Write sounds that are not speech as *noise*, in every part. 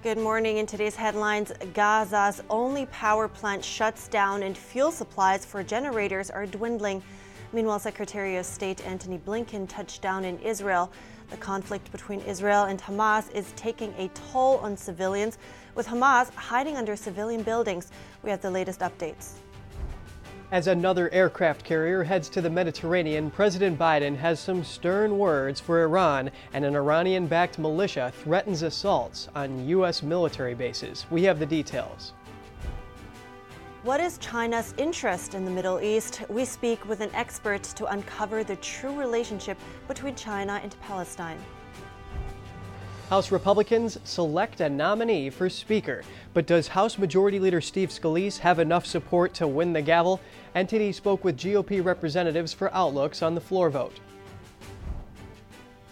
Good morning. In today's headlines, Gaza's only power plant shuts down and fuel supplies for generators are dwindling. Meanwhile, Secretary of State Antony Blinken touched down in Israel. The conflict between Israel and Hamas is taking a toll on civilians, with Hamas hiding under civilian buildings. We have the latest updates. As another aircraft carrier heads to the Mediterranean, President Biden has some stern words for Iran, and an Iranian backed militia threatens assaults on U.S. military bases. We have the details. What is China's interest in the Middle East? We speak with an expert to uncover the true relationship between China and Palestine. House Republicans select a nominee for Speaker. But does House Majority Leader Steve Scalise have enough support to win the gavel? NTD spoke with GOP representatives for outlooks on the floor vote.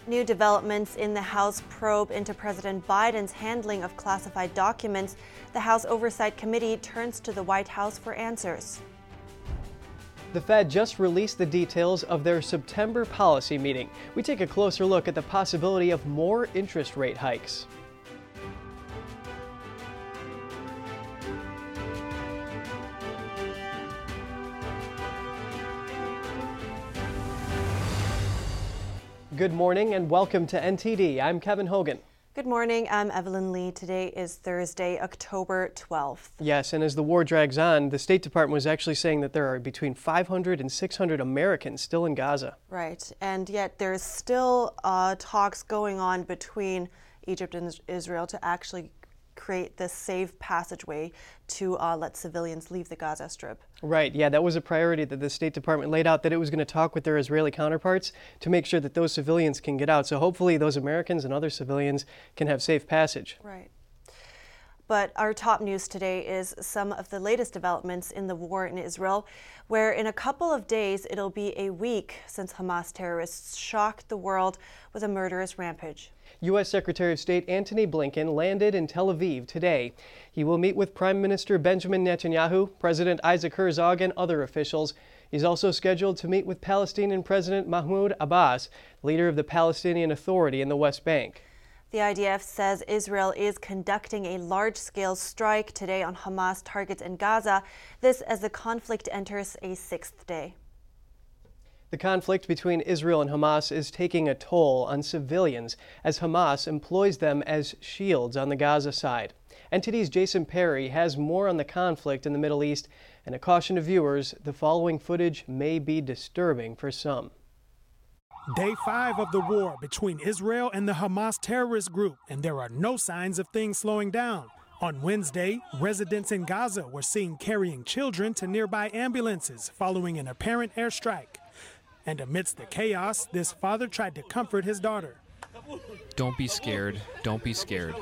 New developments in the House probe into President Biden's handling of classified documents. The House Oversight Committee turns to the White House for answers. The Fed just released the details of their September policy meeting. We take a closer look at the possibility of more interest rate hikes. Good morning and welcome to NTD. I'm Kevin Hogan. Good morning. I'm Evelyn Lee. Today is Thursday, October 12th. Yes, and as the war drags on, the State Department was actually saying that there are between 500 and 600 Americans still in Gaza. Right, and yet there's still uh, talks going on between Egypt and Israel to actually create this safe passageway to uh, let civilians leave the Gaza Strip. Right, yeah, that was a priority that the State Department laid out that it was going to talk with their Israeli counterparts to make sure that those civilians can get out. So hopefully those Americans and other civilians can have safe passage. Right. But our top news today is some of the latest developments in the war in Israel, where in a couple of days it'll be a week since Hamas terrorists shocked the world with a murderous rampage. U.S. Secretary of State Antony Blinken landed in Tel Aviv today. He will meet with Prime Minister Benjamin Netanyahu, President Isaac Herzog, and other officials. He's also scheduled to meet with Palestinian President Mahmoud Abbas, leader of the Palestinian Authority in the West Bank. The IDF says Israel is conducting a large scale strike today on Hamas targets in Gaza, this as the conflict enters a sixth day. The conflict between Israel and Hamas is taking a toll on civilians as Hamas employs them as shields on the Gaza side. NTD's Jason Perry has more on the conflict in the Middle East and a caution to viewers the following footage may be disturbing for some. Day five of the war between Israel and the Hamas terrorist group, and there are no signs of things slowing down. On Wednesday, residents in Gaza were seen carrying children to nearby ambulances following an apparent airstrike. And amidst the chaos, this father tried to comfort his daughter. Don't be scared. Don't be scared.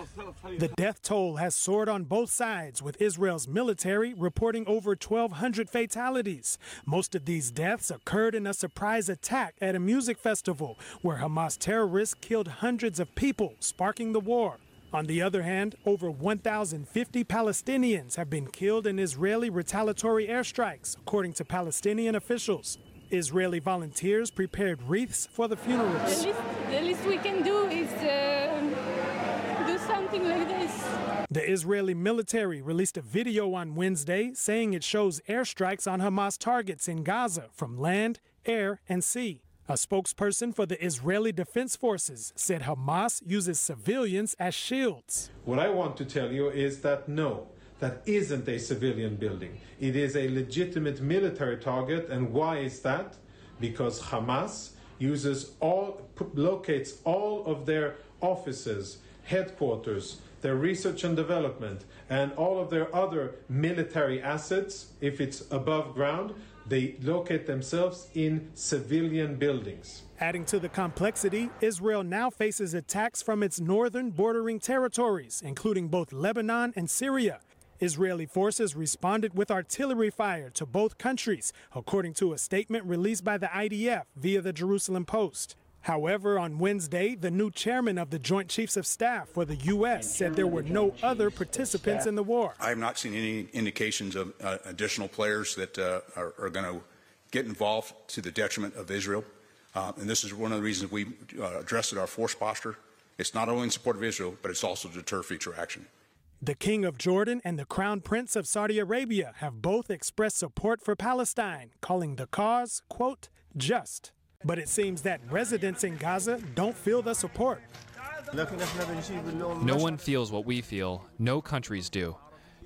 The death toll has soared on both sides, with Israel's military reporting over 1,200 fatalities. Most of these deaths occurred in a surprise attack at a music festival where Hamas terrorists killed hundreds of people, sparking the war. On the other hand, over 1,050 Palestinians have been killed in Israeli retaliatory airstrikes, according to Palestinian officials. Israeli volunteers prepared wreaths for the funerals. The least, the least we can do is uh, do something like this. The Israeli military released a video on Wednesday saying it shows airstrikes on Hamas targets in Gaza from land, air, and sea. A spokesperson for the Israeli Defense Forces said Hamas uses civilians as shields. What I want to tell you is that no, that isn't a civilian building. It is a legitimate military target. And why is that? Because Hamas uses all, locates all of their offices, headquarters, their research and development, and all of their other military assets, if it's above ground, they locate themselves in civilian buildings. Adding to the complexity, Israel now faces attacks from its northern bordering territories, including both Lebanon and Syria. Israeli forces responded with artillery fire to both countries, according to a statement released by the IDF via the Jerusalem Post. However, on Wednesday, the new chairman of the Joint Chiefs of Staff for the U.S. said there were no other participants in the war. I have not seen any indications of uh, additional players that uh, are, are going to get involved to the detriment of Israel. Uh, and this is one of the reasons we uh, addressed our force posture. It's not only in support of Israel, but it's also to deter future action. The King of Jordan and the Crown Prince of Saudi Arabia have both expressed support for Palestine, calling the cause, quote, just. But it seems that residents in Gaza don't feel the support. No one feels what we feel. No countries do.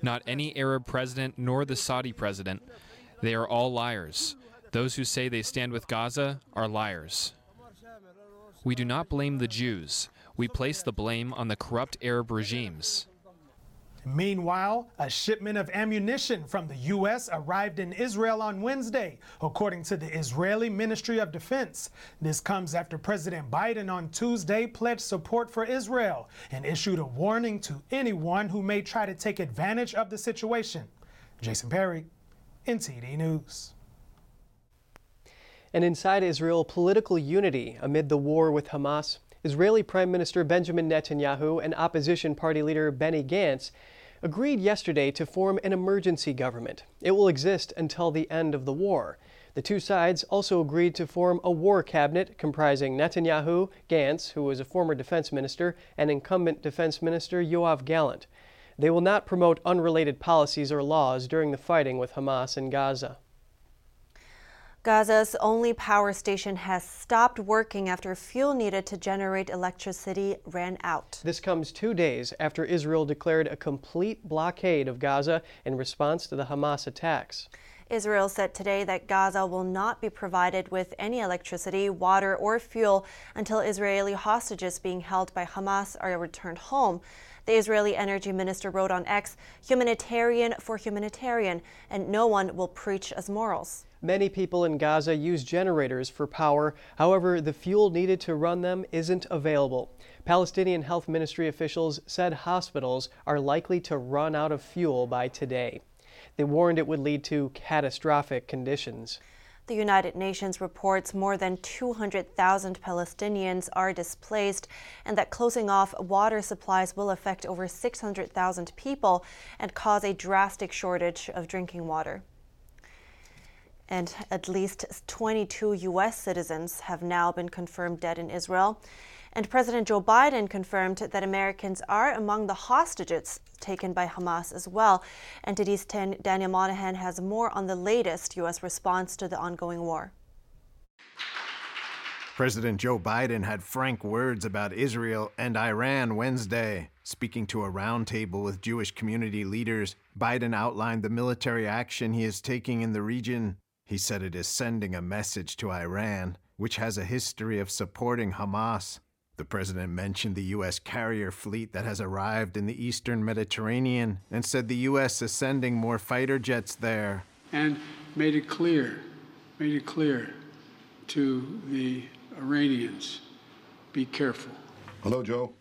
Not any Arab president nor the Saudi president. They are all liars. Those who say they stand with Gaza are liars. We do not blame the Jews. We place the blame on the corrupt Arab regimes. Meanwhile, a shipment of ammunition from the U.S. arrived in Israel on Wednesday, according to the Israeli Ministry of Defense. This comes after President Biden on Tuesday pledged support for Israel and issued a warning to anyone who may try to take advantage of the situation. Jason Perry, NTD News. And inside Israel, political unity amid the war with Hamas. Israeli Prime Minister Benjamin Netanyahu and opposition party leader Benny Gantz agreed yesterday to form an emergency government. It will exist until the end of the war. The two sides also agreed to form a war cabinet comprising Netanyahu, Gantz, who was a former defense minister, and incumbent defense minister Yoav Gallant. They will not promote unrelated policies or laws during the fighting with Hamas in Gaza. Gaza's only power station has stopped working after fuel needed to generate electricity ran out. This comes two days after Israel declared a complete blockade of Gaza in response to the Hamas attacks. Israel said today that Gaza will not be provided with any electricity, water, or fuel until Israeli hostages being held by Hamas are returned home. The Israeli energy minister wrote on X, humanitarian for humanitarian, and no one will preach as morals. Many people in Gaza use generators for power. However, the fuel needed to run them isn't available. Palestinian health ministry officials said hospitals are likely to run out of fuel by today. They warned it would lead to catastrophic conditions. The United Nations reports more than 200,000 Palestinians are displaced and that closing off water supplies will affect over 600,000 people and cause a drastic shortage of drinking water and at least 22 U.S. citizens have now been confirmed dead in Israel. And President Joe Biden confirmed that Americans are among the hostages taken by Hamas as well. NTD's Daniel Monahan has more on the latest U.S. response to the ongoing war. President Joe Biden had frank words about Israel and Iran Wednesday. Speaking to a roundtable with Jewish community leaders, Biden outlined the military action he is taking in the region he said it is sending a message to Iran, which has a history of supporting Hamas. The president mentioned the U.S. carrier fleet that has arrived in the eastern Mediterranean and said the U.S. is sending more fighter jets there. And made it clear, made it clear to the Iranians be careful. Hello, Joe.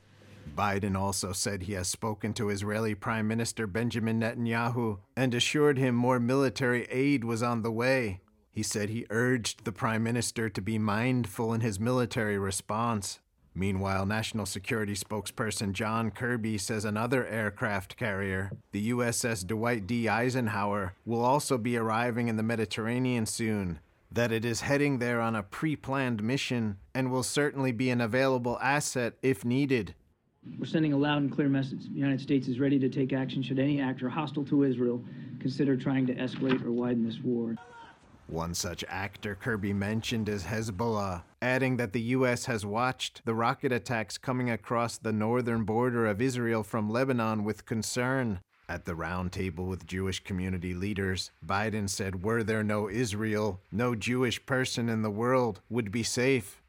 Biden also said he has spoken to Israeli Prime Minister Benjamin Netanyahu and assured him more military aid was on the way. He said he urged the Prime Minister to be mindful in his military response. Meanwhile, National Security spokesperson John Kirby says another aircraft carrier, the USS Dwight D. Eisenhower, will also be arriving in the Mediterranean soon. That it is heading there on a pre planned mission and will certainly be an available asset if needed. We're sending a loud and clear message. The United States is ready to take action should any actor hostile to Israel consider trying to escalate or widen this war. One such actor Kirby mentioned is Hezbollah, adding that the U.S. has watched the rocket attacks coming across the northern border of Israel from Lebanon with concern. At the roundtable with Jewish community leaders, Biden said, Were there no Israel, no Jewish person in the world would be safe.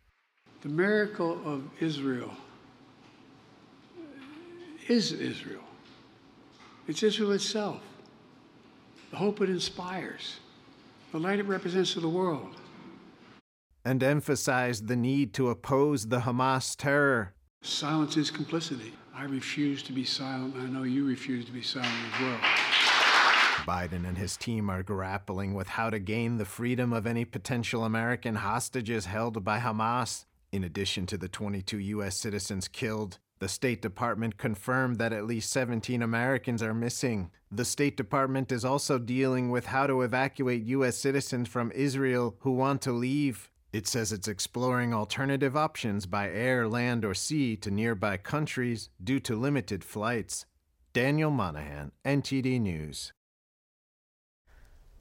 The miracle of Israel is Israel. It's Israel itself, the hope it inspires, the light it represents to the world. And emphasized the need to oppose the Hamas terror. Silence is complicity. I refuse to be silent. I know you refuse to be silent as well. Biden and his team are grappling with how to gain the freedom of any potential American hostages held by Hamas. In addition to the 22 U.S. citizens killed, the State Department confirmed that at least 17 Americans are missing. The State Department is also dealing with how to evacuate U.S. citizens from Israel who want to leave. It says it's exploring alternative options by air, land, or sea to nearby countries due to limited flights. Daniel Monahan, NTD News.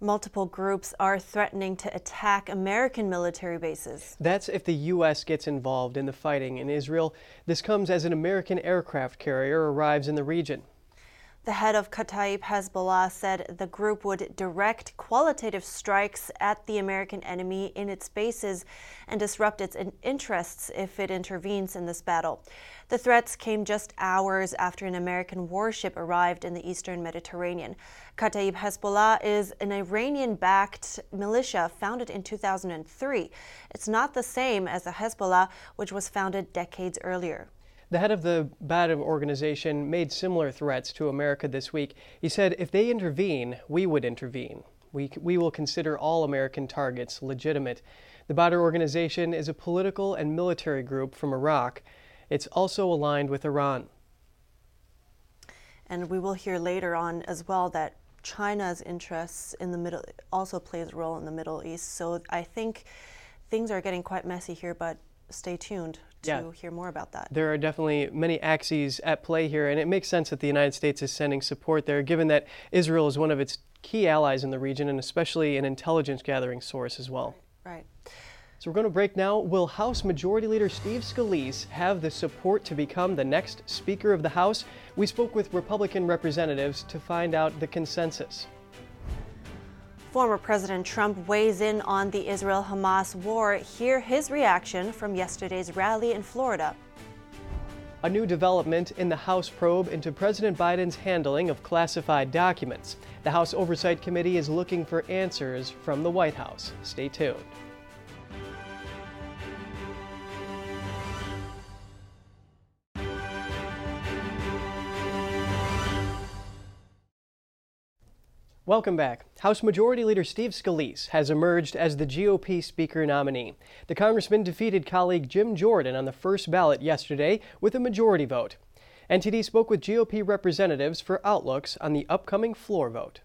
Multiple groups are threatening to attack American military bases. That's if the U.S. gets involved in the fighting in Israel. This comes as an American aircraft carrier arrives in the region. The head of Kataib Hezbollah said the group would direct qualitative strikes at the American enemy in its bases and disrupt its interests if it intervenes in this battle. The threats came just hours after an American warship arrived in the eastern Mediterranean. Kataib Hezbollah is an Iranian backed militia founded in 2003. It's not the same as the Hezbollah, which was founded decades earlier. The head of the Badr organization made similar threats to America this week. He said, if they intervene, we would intervene. We, we will consider all American targets legitimate. The Badr organization is a political and military group from Iraq. It's also aligned with Iran. And we will hear later on as well that China's interests in the middle also plays a role in the Middle East. So I think things are getting quite messy here, but stay tuned to yeah. hear more about that. There are definitely many axes at play here, and it makes sense that the United States is sending support there, given that Israel is one of its key allies in the region and especially an intelligence gathering source as well. Right. So we're going to break now. Will House Majority Leader Steve Scalise have the support to become the next Speaker of the House? We spoke with Republican representatives to find out the consensus. Former President Trump weighs in on the Israel Hamas war. Hear his reaction from yesterday's rally in Florida. A new development in the House probe into President Biden's handling of classified documents. The House Oversight Committee is looking for answers from the White House. Stay tuned. Welcome back. House Majority Leader Steve Scalise has emerged as the GOP Speaker nominee. The congressman defeated colleague Jim Jordan on the first ballot yesterday with a majority vote. NTD spoke with GOP representatives for outlooks on the upcoming floor vote.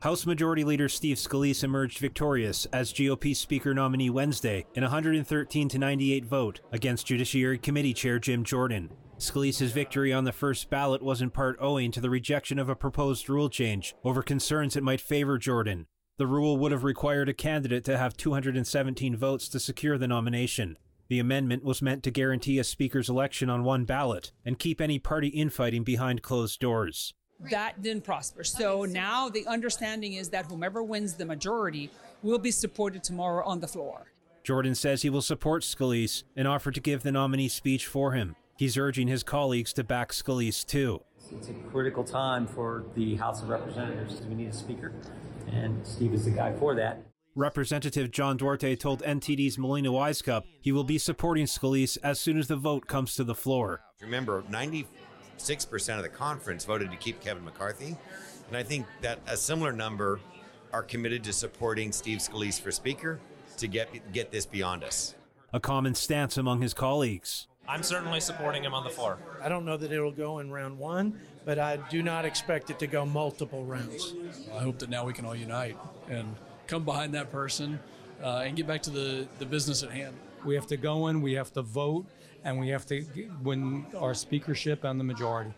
House Majority Leader Steve Scalise emerged victorious as GOP Speaker nominee Wednesday in a 113 to 98 vote against Judiciary Committee Chair Jim Jordan. Scalise's victory on the first ballot was in part owing to the rejection of a proposed rule change over concerns it might favor Jordan. The rule would have required a candidate to have 217 votes to secure the nomination. The amendment was meant to guarantee a speaker's election on one ballot and keep any party infighting behind closed doors. That didn't prosper. So now the understanding is that whomever wins the majority will be supported tomorrow on the floor. Jordan says he will support Scalise and offer to give the nominee speech for him. He's urging his colleagues to back Scalise too. It's a critical time for the House of Representatives. We need a speaker, and Steve is the guy for that. Representative John Duarte told NTD's Melina Wisecup he will be supporting Scalise as soon as the vote comes to the floor. Remember, 96% of the conference voted to keep Kevin McCarthy, and I think that a similar number are committed to supporting Steve Scalise for Speaker to get, get this beyond us. A common stance among his colleagues. I'm certainly supporting him on the floor. I don't know that it'll go in round one, but I do not expect it to go multiple rounds. I hope that now we can all unite and come behind that person uh, and get back to the, the business at hand. We have to go in, we have to vote, and we have to win our speakership and the majority.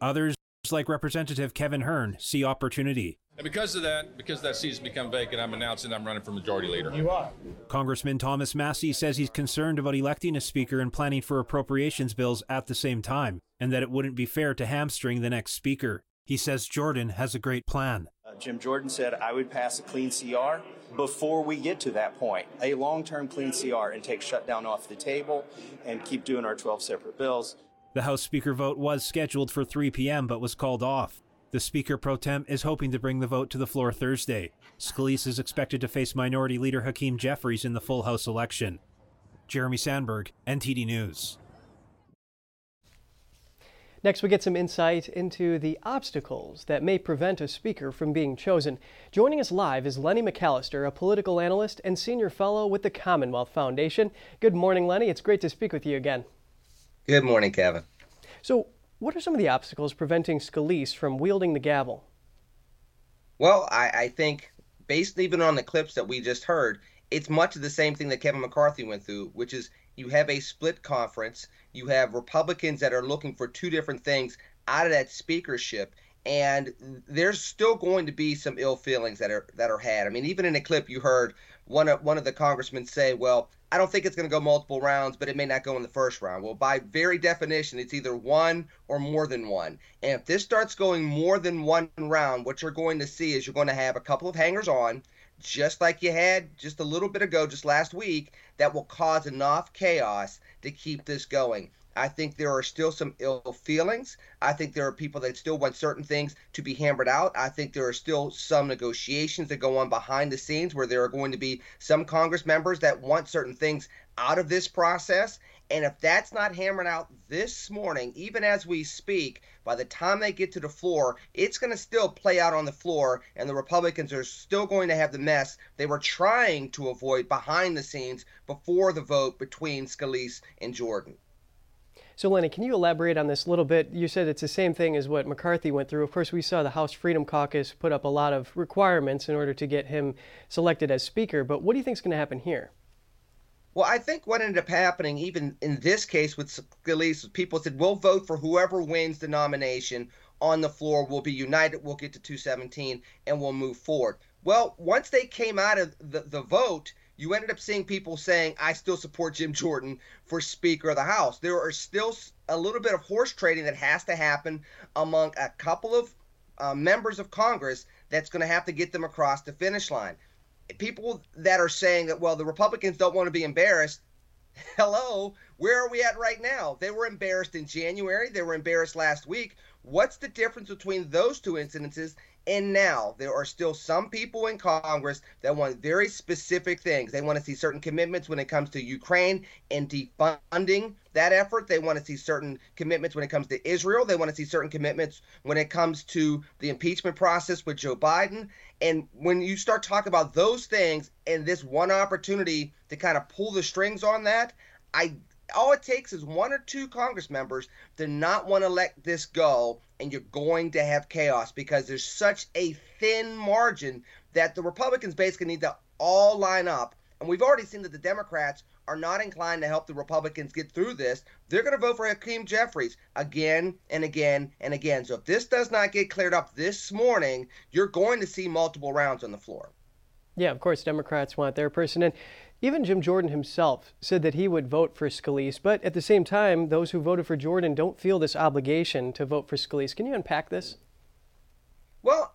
Others, like Representative Kevin Hern, see opportunity. And because of that, because that seat has become vacant, I'm announcing I'm running for majority leader. You are. Congressman Thomas Massie says he's concerned about electing a speaker and planning for appropriations bills at the same time, and that it wouldn't be fair to hamstring the next speaker. He says Jordan has a great plan. Uh, Jim Jordan said I would pass a clean CR before we get to that point, a long term clean CR, and take shutdown off the table and keep doing our 12 separate bills. The House Speaker vote was scheduled for 3 p.m. but was called off. The Speaker pro tem is hoping to bring the vote to the floor Thursday. Scalise is expected to face Minority Leader Hakeem Jeffries in the full House election. Jeremy Sandberg, NTD News. Next, we get some insight into the obstacles that may prevent a speaker from being chosen. Joining us live is Lenny McAllister, a political analyst and senior fellow with the Commonwealth Foundation. Good morning, Lenny. It's great to speak with you again. Good morning, Kevin. So, what are some of the obstacles preventing Scalise from wielding the gavel? Well, I, I think, based even on the clips that we just heard, it's much of the same thing that Kevin McCarthy went through, which is you have a split conference, you have Republicans that are looking for two different things out of that speakership and there's still going to be some ill feelings that are that are had. I mean, even in a clip you heard one of one of the congressmen say, "Well, I don't think it's going to go multiple rounds, but it may not go in the first round." Well, by very definition, it's either one or more than one. And if this starts going more than one round, what you're going to see is you're going to have a couple of hangers on, just like you had just a little bit ago, just last week, that will cause enough chaos to keep this going. I think there are still some ill feelings. I think there are people that still want certain things to be hammered out. I think there are still some negotiations that go on behind the scenes where there are going to be some Congress members that want certain things out of this process. And if that's not hammered out this morning, even as we speak, by the time they get to the floor, it's going to still play out on the floor, and the Republicans are still going to have the mess they were trying to avoid behind the scenes before the vote between Scalise and Jordan. So, Lenny, can you elaborate on this a little bit? You said it's the same thing as what McCarthy went through. Of course, we saw the House Freedom Caucus put up a lot of requirements in order to get him selected as Speaker. But what do you think is going to happen here? Well, I think what ended up happening, even in this case with Scalise, people said, we'll vote for whoever wins the nomination on the floor. We'll be united. We'll get to 217 and we'll move forward. Well, once they came out of the, the vote, you ended up seeing people saying, I still support Jim Jordan for Speaker of the House. There are still a little bit of horse trading that has to happen among a couple of uh, members of Congress that's going to have to get them across the finish line. People that are saying that, well, the Republicans don't want to be embarrassed. *laughs* Hello, where are we at right now? They were embarrassed in January. They were embarrassed last week. What's the difference between those two incidences and now there are still some people in Congress that want very specific things. They want to see certain commitments when it comes to Ukraine and defunding that effort. They want to see certain commitments when it comes to Israel. They want to see certain commitments when it comes to the impeachment process with Joe Biden. And when you start talking about those things and this one opportunity to kind of pull the strings on that, I all it takes is one or two Congress members to not want to let this go, and you're going to have chaos because there's such a thin margin that the Republicans basically need to all line up. And we've already seen that the Democrats are not inclined to help the Republicans get through this. They're going to vote for Hakeem Jeffries again and again and again. So if this does not get cleared up this morning, you're going to see multiple rounds on the floor. Yeah, of course, Democrats want their person. And even Jim Jordan himself said that he would vote for Scalise, but at the same time, those who voted for Jordan don't feel this obligation to vote for Scalise. Can you unpack this? Well,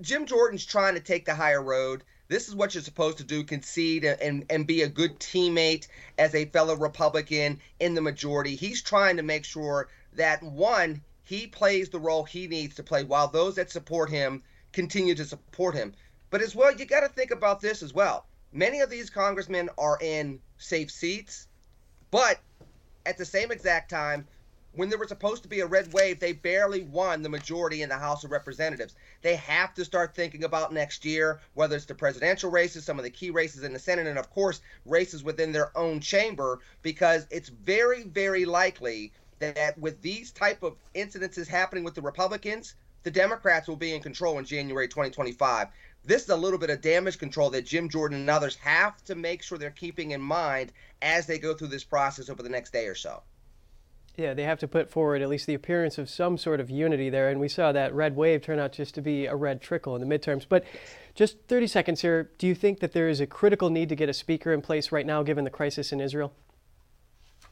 Jim Jordan's trying to take the higher road. This is what you're supposed to do concede and, and, be a good teammate as a fellow Republican in the majority. He's trying to make sure that, one, he plays the role he needs to play while those that support him continue to support him. But as well, you got to think about this as well Many of these congressmen are in safe seats, but at the same exact time, when there was supposed to be a red wave, they barely won the majority in the House of Representatives. They have to start thinking about next year, whether it's the presidential races, some of the key races in the Senate, and of course, races within their own chamber, because it's very, very likely that with these type of incidences happening with the Republicans, the Democrats will be in control in January 2025 this is a little bit of damage control that Jim Jordan and others have to make sure they're keeping in mind as they go through this process over the next day or so. Yeah, they have to put forward at least the appearance of some sort of unity there. And we saw that red wave turn out just to be a red trickle in the midterms. But just 30 seconds here. Do you think that there is a critical need to get a speaker in place right now, given the crisis in Israel?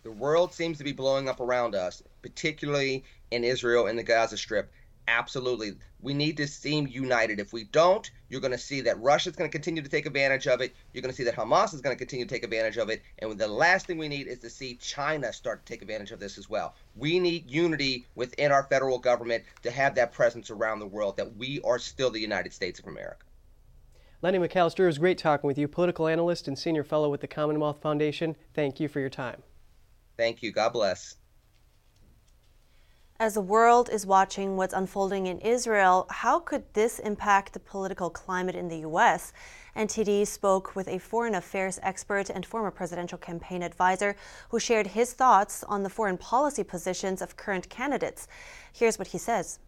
The world seems to be blowing up around us, particularly in Israel and the Gaza Strip. Absolutely. We need to seem united. If we don't, you're going to see that Russia's going to continue to take advantage of it. You're going to see that Hamas is going to continue to take advantage of it. And the last thing we need is to see China start to take advantage of this as well. We need unity within our federal government to have that presence around the world that we are still the United States of America. Lenny McAllister, it was great talking with you, political analyst and senior fellow with the Commonwealth Foundation. Thank you for your time. Thank you. God bless. As the world is watching what's unfolding in Israel, how could this impact the political climate in the U.S.? NTD spoke with a foreign affairs expert and former presidential campaign advisor who shared his thoughts on the foreign policy positions of current candidates. Here's what he says.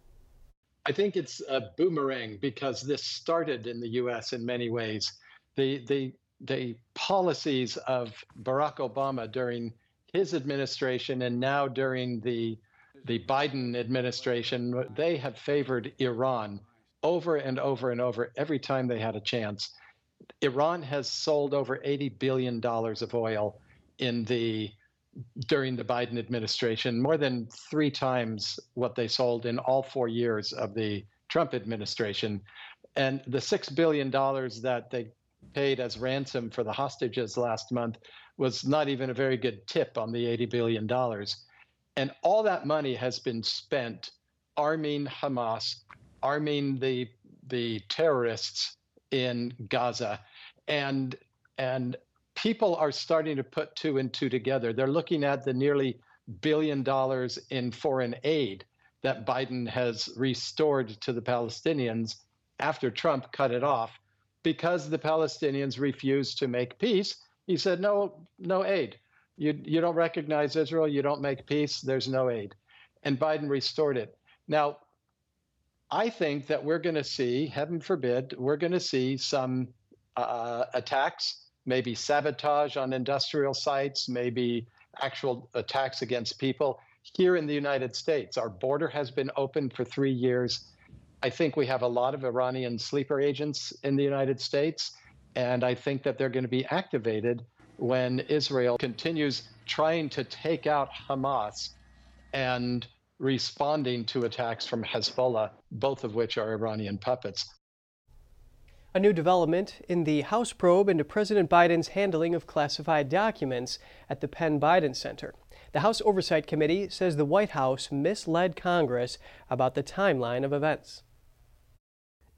I think it's a boomerang because this started in the U.S. in many ways. The, the, the policies of Barack Obama during his administration and now during the the Biden administration, they have favored Iran over and over and over every time they had a chance. Iran has sold over $80 billion of oil in the during the Biden administration, more than three times what they sold in all four years of the Trump administration. And the $6 billion that they paid as ransom for the hostages last month was not even a very good tip on the $80 billion. And all that money has been spent arming Hamas, arming the, the terrorists in Gaza. And, and people are starting to put two and two together. They're looking at the nearly billion dollars in foreign aid that Biden has restored to the Palestinians after Trump cut it off because the Palestinians refused to make peace. He said, no, no aid. You, you don't recognize Israel, you don't make peace, there's no aid. And Biden restored it. Now, I think that we're going to see, heaven forbid, we're going to see some uh, attacks, maybe sabotage on industrial sites, maybe actual attacks against people here in the United States. Our border has been open for three years. I think we have a lot of Iranian sleeper agents in the United States, and I think that they're going to be activated when Israel continues trying to take out Hamas and responding to attacks from Hezbollah, both of which are Iranian puppets. A new development in the House probe into President Biden's handling of classified documents at the Penn Biden Center. The House Oversight Committee says the White House misled Congress about the timeline of events.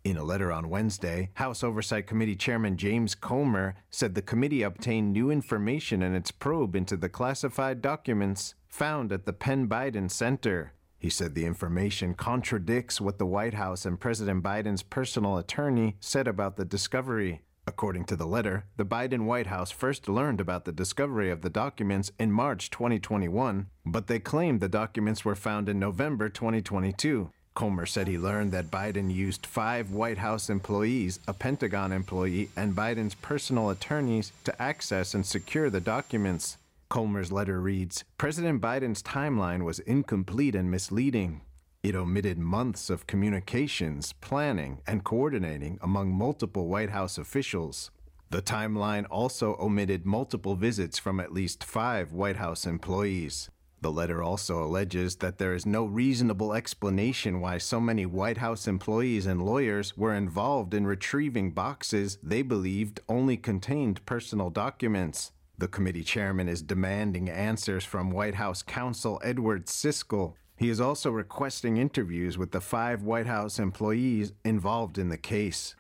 In a letter on Wednesday, House Oversight Committee Chairman James Comer said the committee obtained new information in its probe into the classified documents found at the Penn Biden Center. He said the information contradicts what the White House and President Biden's personal attorney said about the discovery. According to the letter, the Biden White House first learned about the discovery of the documents in March 2021, but they claimed the documents were found in November 2022. Comer said he learned that Biden used five White House employees, a Pentagon employee, and Biden's personal attorneys to access and secure the documents. Comer's letter reads President Biden's timeline was incomplete and misleading. It omitted months of communications, planning, and coordinating among multiple White House officials. The timeline also omitted multiple visits from at least five White House employees. The letter also alleges that there is no reasonable explanation why so many White House employees and lawyers were involved in retrieving boxes they believed only contained personal documents. The committee chairman is demanding answers from White House counsel Edward Siskel. He is also requesting interviews with the five White House employees involved in the case.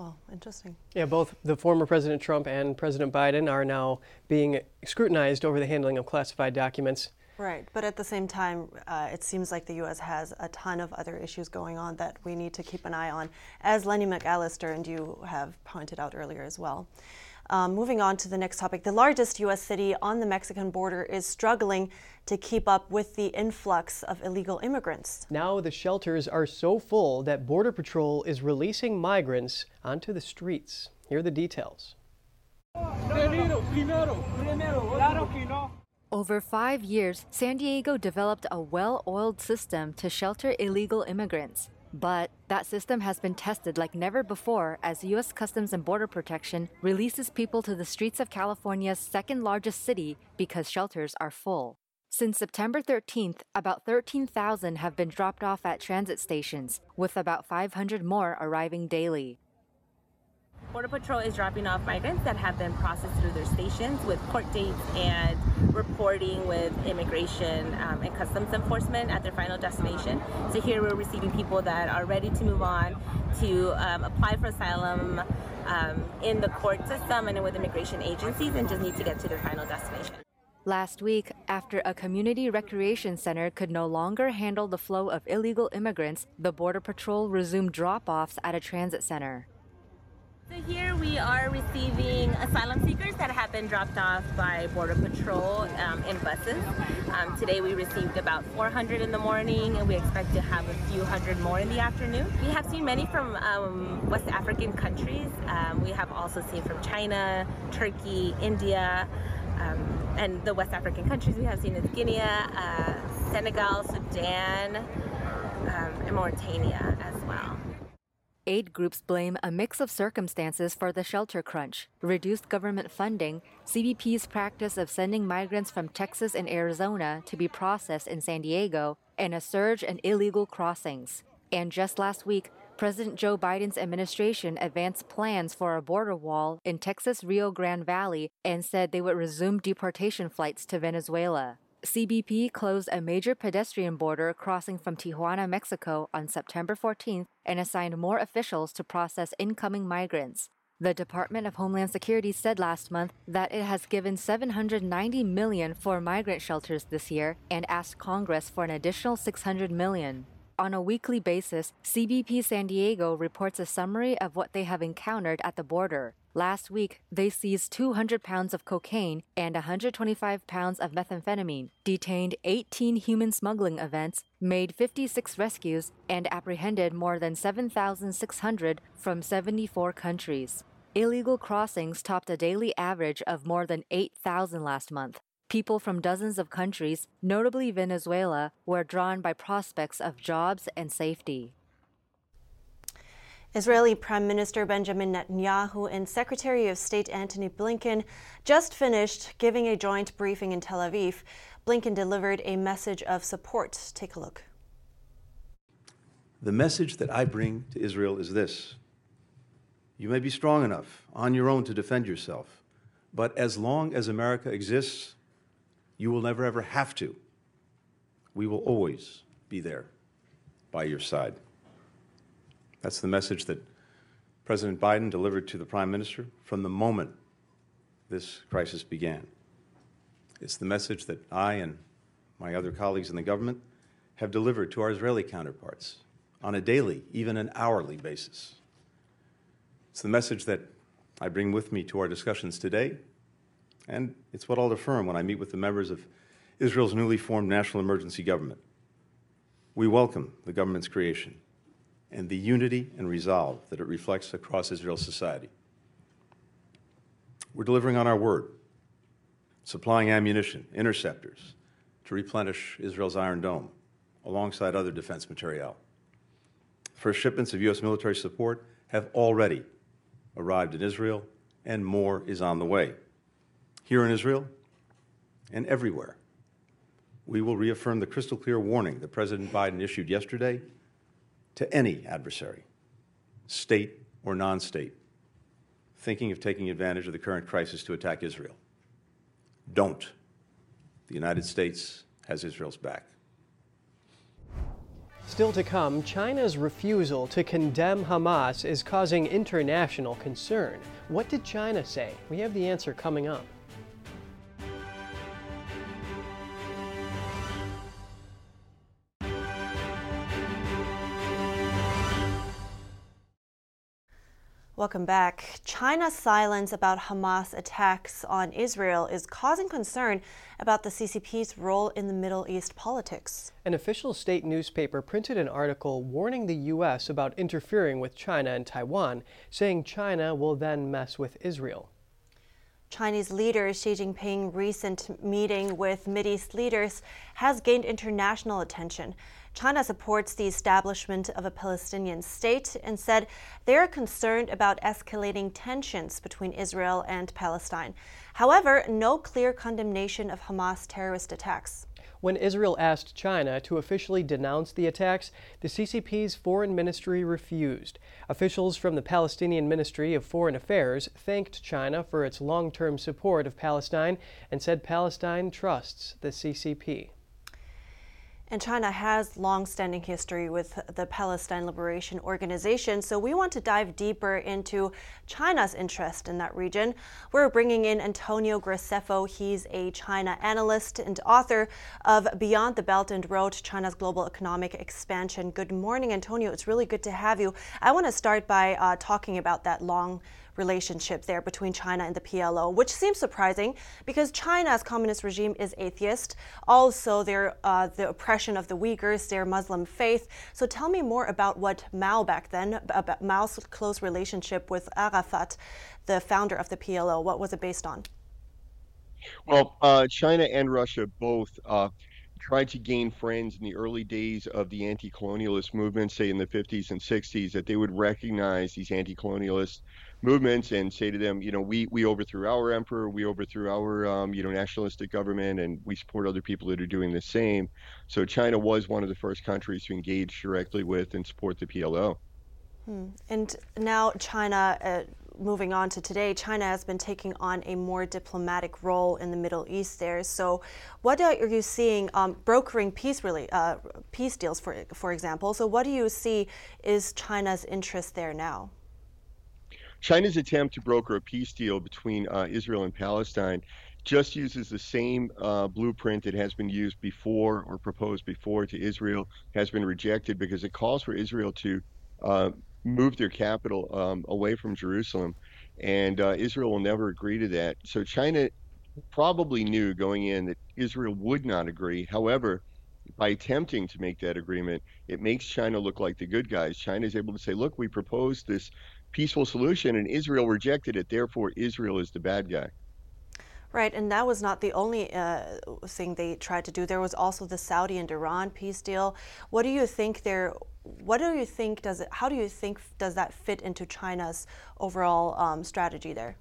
Well, interesting. Yeah, both the former President Trump and President Biden are now being scrutinized over the handling of classified documents. Right, but at the same time, uh, it seems like the U.S. has a ton of other issues going on that we need to keep an eye on, as Lenny McAllister and you have pointed out earlier as well. Um, moving on to the next topic, the largest U.S. city on the Mexican border is struggling to keep up with the influx of illegal immigrants. Now the shelters are so full that Border Patrol is releasing migrants onto the streets. Here are the details. Over five years, San Diego developed a well oiled system to shelter illegal immigrants. But that system has been tested like never before as U.S. Customs and Border Protection releases people to the streets of California's second largest city because shelters are full. Since September 13th, about 13,000 have been dropped off at transit stations, with about 500 more arriving daily. Border Patrol is dropping off migrants that have been processed through their stations with court dates and reporting with immigration um, and customs enforcement at their final destination. So here we're receiving people that are ready to move on to um, apply for asylum um, in the court system and with immigration agencies and just need to get to their final destination. Last week, after a community recreation center could no longer handle the flow of illegal immigrants, the Border Patrol resumed drop offs at a transit center. So here we are receiving asylum seekers that have been dropped off by Border Patrol um, in buses. Um, today we received about 400 in the morning and we expect to have a few hundred more in the afternoon. We have seen many from um, West African countries. Um, we have also seen from China, Turkey, India. Um, and the West African countries we have seen is Guinea, uh, Senegal, Sudan, um, and Mauritania as well. Aid groups blame a mix of circumstances for the shelter crunch reduced government funding, CBP's practice of sending migrants from Texas and Arizona to be processed in San Diego, and a surge in illegal crossings. And just last week, President Joe Biden's administration advanced plans for a border wall in Texas Rio Grande Valley and said they would resume deportation flights to Venezuela. CBP closed a major pedestrian border crossing from Tijuana, Mexico on September 14th and assigned more officials to process incoming migrants. The Department of Homeland Security said last month that it has given 790 million for migrant shelters this year and asked Congress for an additional 600 million. On a weekly basis, CBP San Diego reports a summary of what they have encountered at the border. Last week, they seized 200 pounds of cocaine and 125 pounds of methamphetamine, detained 18 human smuggling events, made 56 rescues, and apprehended more than 7,600 from 74 countries. Illegal crossings topped a daily average of more than 8,000 last month. People from dozens of countries, notably Venezuela, were drawn by prospects of jobs and safety. Israeli Prime Minister Benjamin Netanyahu and Secretary of State Antony Blinken just finished giving a joint briefing in Tel Aviv. Blinken delivered a message of support. Take a look. The message that I bring to Israel is this You may be strong enough on your own to defend yourself, but as long as America exists, you will never ever have to. We will always be there by your side. That's the message that President Biden delivered to the Prime Minister from the moment this crisis began. It's the message that I and my other colleagues in the government have delivered to our Israeli counterparts on a daily, even an hourly basis. It's the message that I bring with me to our discussions today and it's what I'll affirm when I meet with the members of Israel's newly formed national emergency government. We welcome the government's creation and the unity and resolve that it reflects across Israel's society. We're delivering on our word, supplying ammunition, interceptors, to replenish Israel's Iron Dome, alongside other defense materiel. First shipments of U.S. military support have already arrived in Israel, and more is on the way here in Israel and everywhere. We will reaffirm the crystal clear warning that President Biden issued yesterday to any adversary, state or non state, thinking of taking advantage of the current crisis to attack Israel. Don't. The United States has Israel's back. Still to come, China's refusal to condemn Hamas is causing international concern. What did China say? We have the answer coming up. Welcome back. China's silence about Hamas attacks on Israel is causing concern about the CCP's role in the Middle East politics. An official state newspaper printed an article warning the U.S. about interfering with China and Taiwan, saying China will then mess with Israel. Chinese leader Xi Jinping's recent meeting with Mideast leaders has gained international attention. China supports the establishment of a Palestinian state and said they are concerned about escalating tensions between Israel and Palestine. However, no clear condemnation of Hamas terrorist attacks. When Israel asked China to officially denounce the attacks, the CCP's foreign ministry refused. Officials from the Palestinian Ministry of Foreign Affairs thanked China for its long term support of Palestine and said Palestine trusts the CCP. And China has long-standing history with the Palestine Liberation Organization, so we want to dive deeper into China's interest in that region. We're bringing in Antonio Graceffo. He's a China analyst and author of Beyond the Belt and Road, China's Global Economic Expansion. Good morning, Antonio. It's really good to have you. I want to start by uh, talking about that long relationship there between China and the PLO, which seems surprising because China's communist regime is atheist. Also, their, uh, the oppression of the Uyghurs, their Muslim faith. So tell me more about what Mao back then, about Mao's close relationship with Arafat, the founder of the PLO. What was it based on? Well, uh, China and Russia both uh, tried to gain friends in the early days of the anti colonialist movement, say in the 50s and 60s, that they would recognize these anti colonialist movements and say to them, you know, we, we overthrew our emperor, we overthrew our, um, you know, nationalistic government, and we support other people that are doing the same. So China was one of the first countries to engage directly with and support the PLO. Hmm. And now China, uh, moving on to today, China has been taking on a more diplomatic role in the Middle East there. So, what are you seeing um, brokering peace really uh, peace deals, for for example? So, what do you see is China's interest there now? China's attempt to broker a peace deal between uh, Israel and Palestine just uses the same uh, blueprint that has been used before or proposed before to Israel, has been rejected because it calls for Israel to uh, move their capital um, away from Jerusalem. And uh, Israel will never agree to that. So China probably knew going in that Israel would not agree. However, by attempting to make that agreement, it makes China look like the good guys. China is able to say, look, we proposed this peaceful solution, and Israel rejected it. Therefore, Israel is the bad guy. Right, and that was not the only uh, thing they tried to do. There was also the Saudi and Iran peace deal. What do you think there? What do you think does it? How do you think does that fit into China's overall um, strategy there?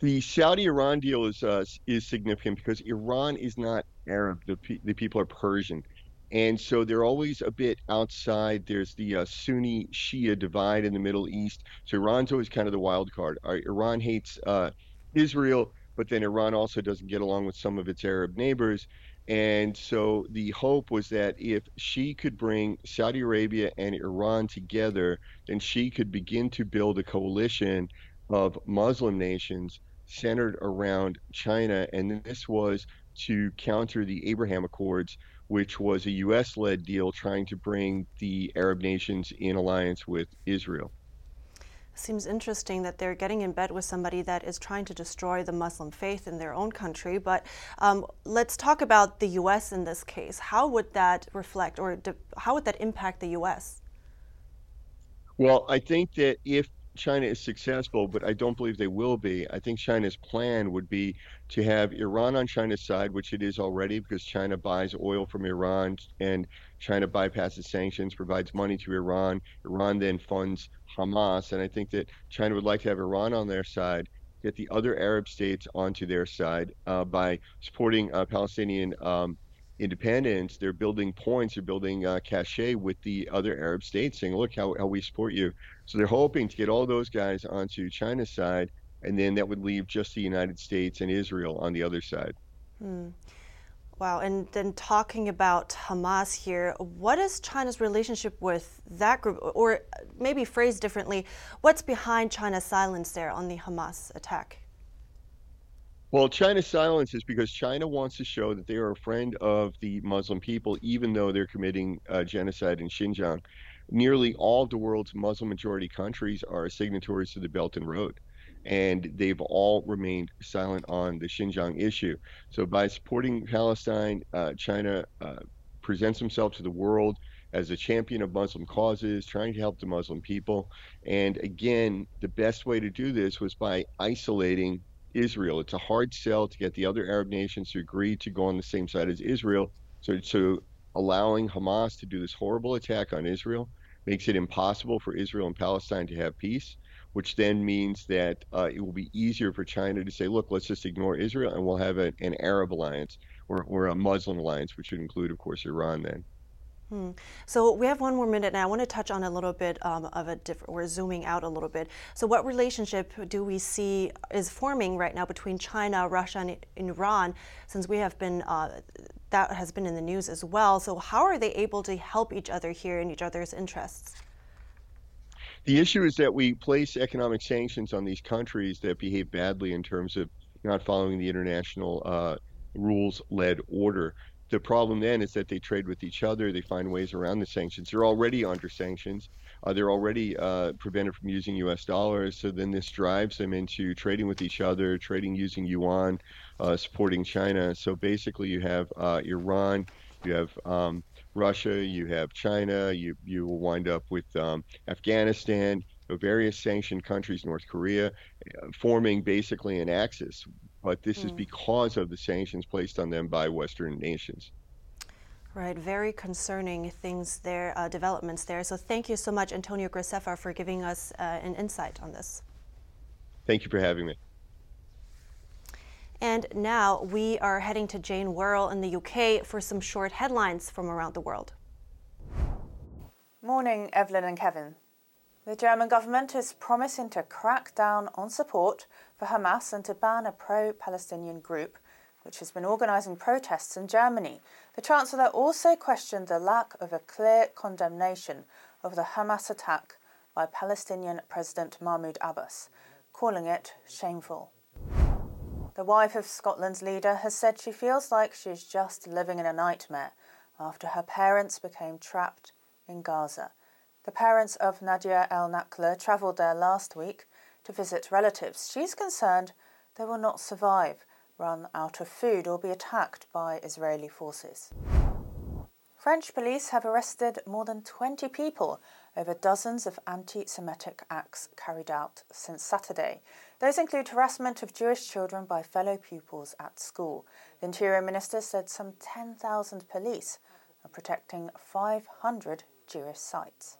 The Saudi-Iran deal is uh, is significant because Iran is not Arab. The the people are Persian. And so they're always a bit outside. There's the uh, Sunni Shia divide in the Middle East. So Iran's always kind of the wild card. Uh, Iran hates uh, Israel, but then Iran also doesn't get along with some of its Arab neighbors. And so the hope was that if Xi could bring Saudi Arabia and Iran together, then Xi could begin to build a coalition of Muslim nations centered around China. And this was to counter the Abraham Accords, which was a U.S. led deal trying to bring the Arab nations in alliance with Israel. Seems interesting that they're getting in bed with somebody that is trying to destroy the Muslim faith in their own country. But um, let's talk about the U.S. in this case. How would that reflect or how would that impact the U.S.? Well, I think that if China is successful, but I don't believe they will be. I think China's plan would be to have Iran on China's side, which it is already because China buys oil from Iran and China bypasses sanctions, provides money to Iran. Iran then funds Hamas. And I think that China would like to have Iran on their side, get the other Arab states onto their side uh, by supporting uh, Palestinian um, independence, they're building points, they're building uh, cachet with the other Arab states, saying, "Look how, how we support you." So they're hoping to get all those guys onto China's side, and then that would leave just the United States and Israel on the other side. Hmm. Wow, and then talking about Hamas here, what is China's relationship with that group? Or maybe phrased differently, what's behind China's silence there on the Hamas attack? Well, China's silence is because China wants to show that they are a friend of the Muslim people, even though they're committing uh, genocide in Xinjiang. Nearly all the world's Muslim majority countries are signatories to the Belt and Road, and they've all remained silent on the Xinjiang issue. So, by supporting Palestine, uh, China uh, presents himself to the world as a champion of Muslim causes, trying to help the Muslim people. And again, the best way to do this was by isolating Israel. It's a hard sell to get the other Arab nations to agree to go on the same side as Israel. So, so allowing Hamas to do this horrible attack on Israel makes it impossible for Israel and Palestine to have peace, which then means that uh, it will be easier for China to say, look, let's just ignore Israel and we'll have a, an Arab alliance or, or a Muslim alliance, which would include, of course, Iran then. Hmm. So we have one more minute, and I want to touch on a little bit um, of a different. We're zooming out a little bit. So, what relationship do we see is forming right now between China, Russia, and Iran? Since we have been uh, that has been in the news as well. So, how are they able to help each other here in each other's interests? The issue is that we place economic sanctions on these countries that behave badly in terms of not following the international uh, rules-led order the problem then is that they trade with each other. They find ways around the sanctions. They're already under sanctions. Uh, they're already uh, prevented from using U.S. dollars. So then this drives them into trading with each other, trading using yuan, uh, supporting China. So basically, you have uh, Iran, you have um, Russia, you have China. You you will wind up with um, Afghanistan, various sanctioned countries, North Korea, uh, forming basically an axis but this mm. is hmm. because of the sanctions placed on them by Western nations. Right, very concerning things there, uh, developments there. So thank you so much, Antonio Graceffa, for giving us uh, an insight on this. Thank you for having me. And now we are heading to Jane Worrell in the UK for some short headlines from around the world. Morning, Evelyn and Kevin. The German government is promising to crack down on support for Hamas and to ban a pro Palestinian group which has been organising protests in Germany. The Chancellor also questioned the lack of a clear condemnation of the Hamas attack by Palestinian President Mahmoud Abbas, calling it shameful. The wife of Scotland's leader has said she feels like she's just living in a nightmare after her parents became trapped in Gaza. The parents of Nadia El Nakla travelled there last week to visit relatives. She's concerned they will not survive, run out of food, or be attacked by Israeli forces. French police have arrested more than 20 people over dozens of anti Semitic acts carried out since Saturday. Those include harassment of Jewish children by fellow pupils at school. The Interior Minister said some 10,000 police are protecting 500 Jewish sites.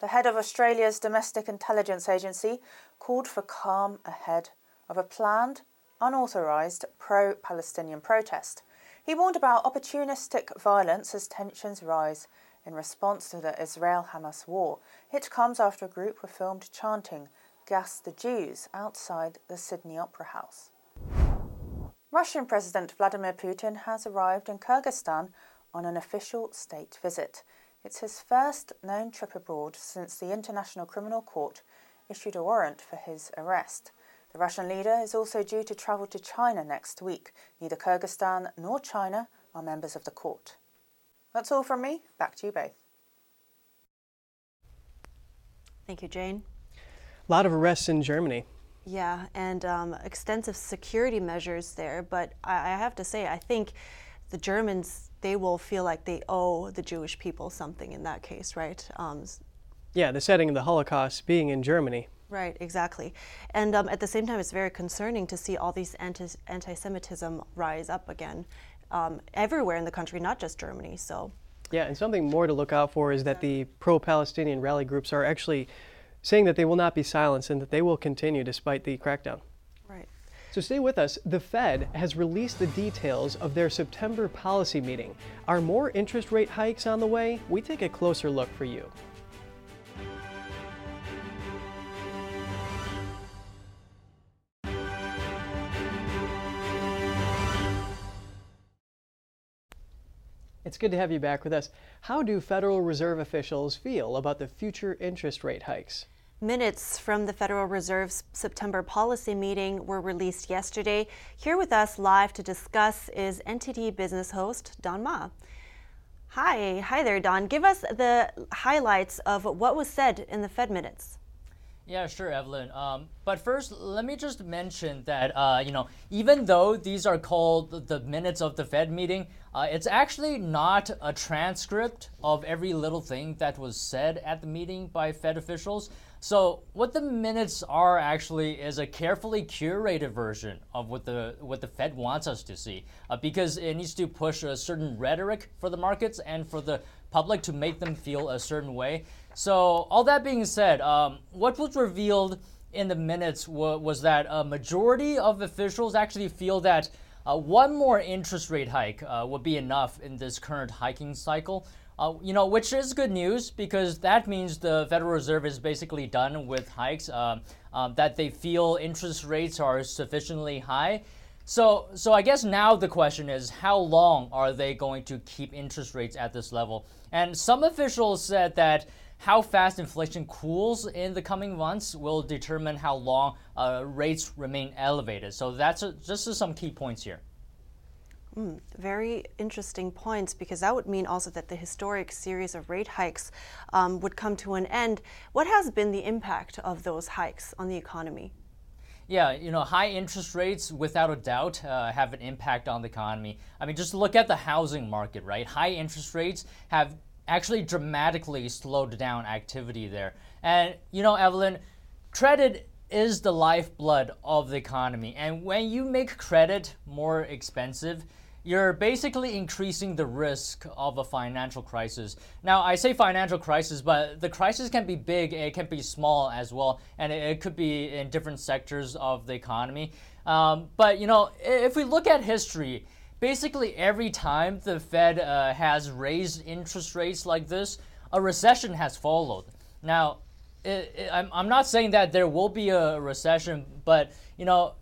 The head of Australia's Domestic Intelligence Agency called for calm ahead of a planned, unauthorised pro Palestinian protest. He warned about opportunistic violence as tensions rise in response to the Israel Hamas war. It comes after a group were filmed chanting gas the Jews outside the Sydney Opera House. Russian President Vladimir Putin has arrived in Kyrgyzstan on an official state visit. It's his first known trip abroad since the International Criminal Court issued a warrant for his arrest. The Russian leader is also due to travel to China next week. Neither Kyrgyzstan nor China are members of the court. That's all from me. Back to you both. Thank you, Jane. A lot of arrests in Germany. Yeah, and um, extensive security measures there. But I, I have to say, I think the Germans they will feel like they owe the Jewish people something in that case, right? Um, yeah, the setting of the Holocaust being in Germany. Right, exactly. And um, at the same time, it's very concerning to see all these anti Semitism rise up again um, everywhere in the country, not just Germany. So. Yeah, and something more to look out for is that the pro Palestinian rally groups are actually saying that they will not be silenced and that they will continue despite the crackdown. Right. So stay with us. The Fed has released the details of their September policy meeting. Are more interest rate hikes on the way? We take a closer look for you. It's good to have you back with us. How do Federal Reserve officials feel about the future interest rate hikes? Minutes from the Federal Reserve's September policy meeting were released yesterday. Here with us live to discuss is NTD business host Don Ma. Hi, hi there, Don. Give us the highlights of what was said in the Fed minutes. Yeah, sure, Evelyn. Um, but first, let me just mention that uh, you know, even though these are called the minutes of the Fed meeting, uh, it's actually not a transcript of every little thing that was said at the meeting by Fed officials. So what the minutes are actually is a carefully curated version of what the what the Fed wants us to see, uh, because it needs to push a certain rhetoric for the markets and for the public to make them feel a certain way. So all that being said, um, what was revealed in the minutes wa- was that a majority of officials actually feel that. Uh, one more interest rate hike uh, would be enough in this current hiking cycle. Uh, you know, which is good news because that means the Federal Reserve is basically done with hikes. Um, um, that they feel interest rates are sufficiently high. So, so I guess now the question is, how long are they going to keep interest rates at this level? And some officials said that how fast inflation cools in the coming months will determine how long uh, rates remain elevated. So that's a, just some key points here. Mm, very interesting points because that would mean also that the historic series of rate hikes um, would come to an end. What has been the impact of those hikes on the economy? Yeah, you know, high interest rates without a doubt uh, have an impact on the economy. I mean, just look at the housing market, right? High interest rates have actually dramatically slowed down activity there. And, you know, Evelyn, credit is the lifeblood of the economy. And when you make credit more expensive, you're basically increasing the risk of a financial crisis. Now, I say financial crisis, but the crisis can be big, it can be small as well, and it, could be in different sectors of the economy. Um, but, you know, if we look at history, basically every time the Fed uh, has raised interest rates like this, a recession has followed. Now, it, it, I'm, I'm not saying that there will be a recession, but, you know,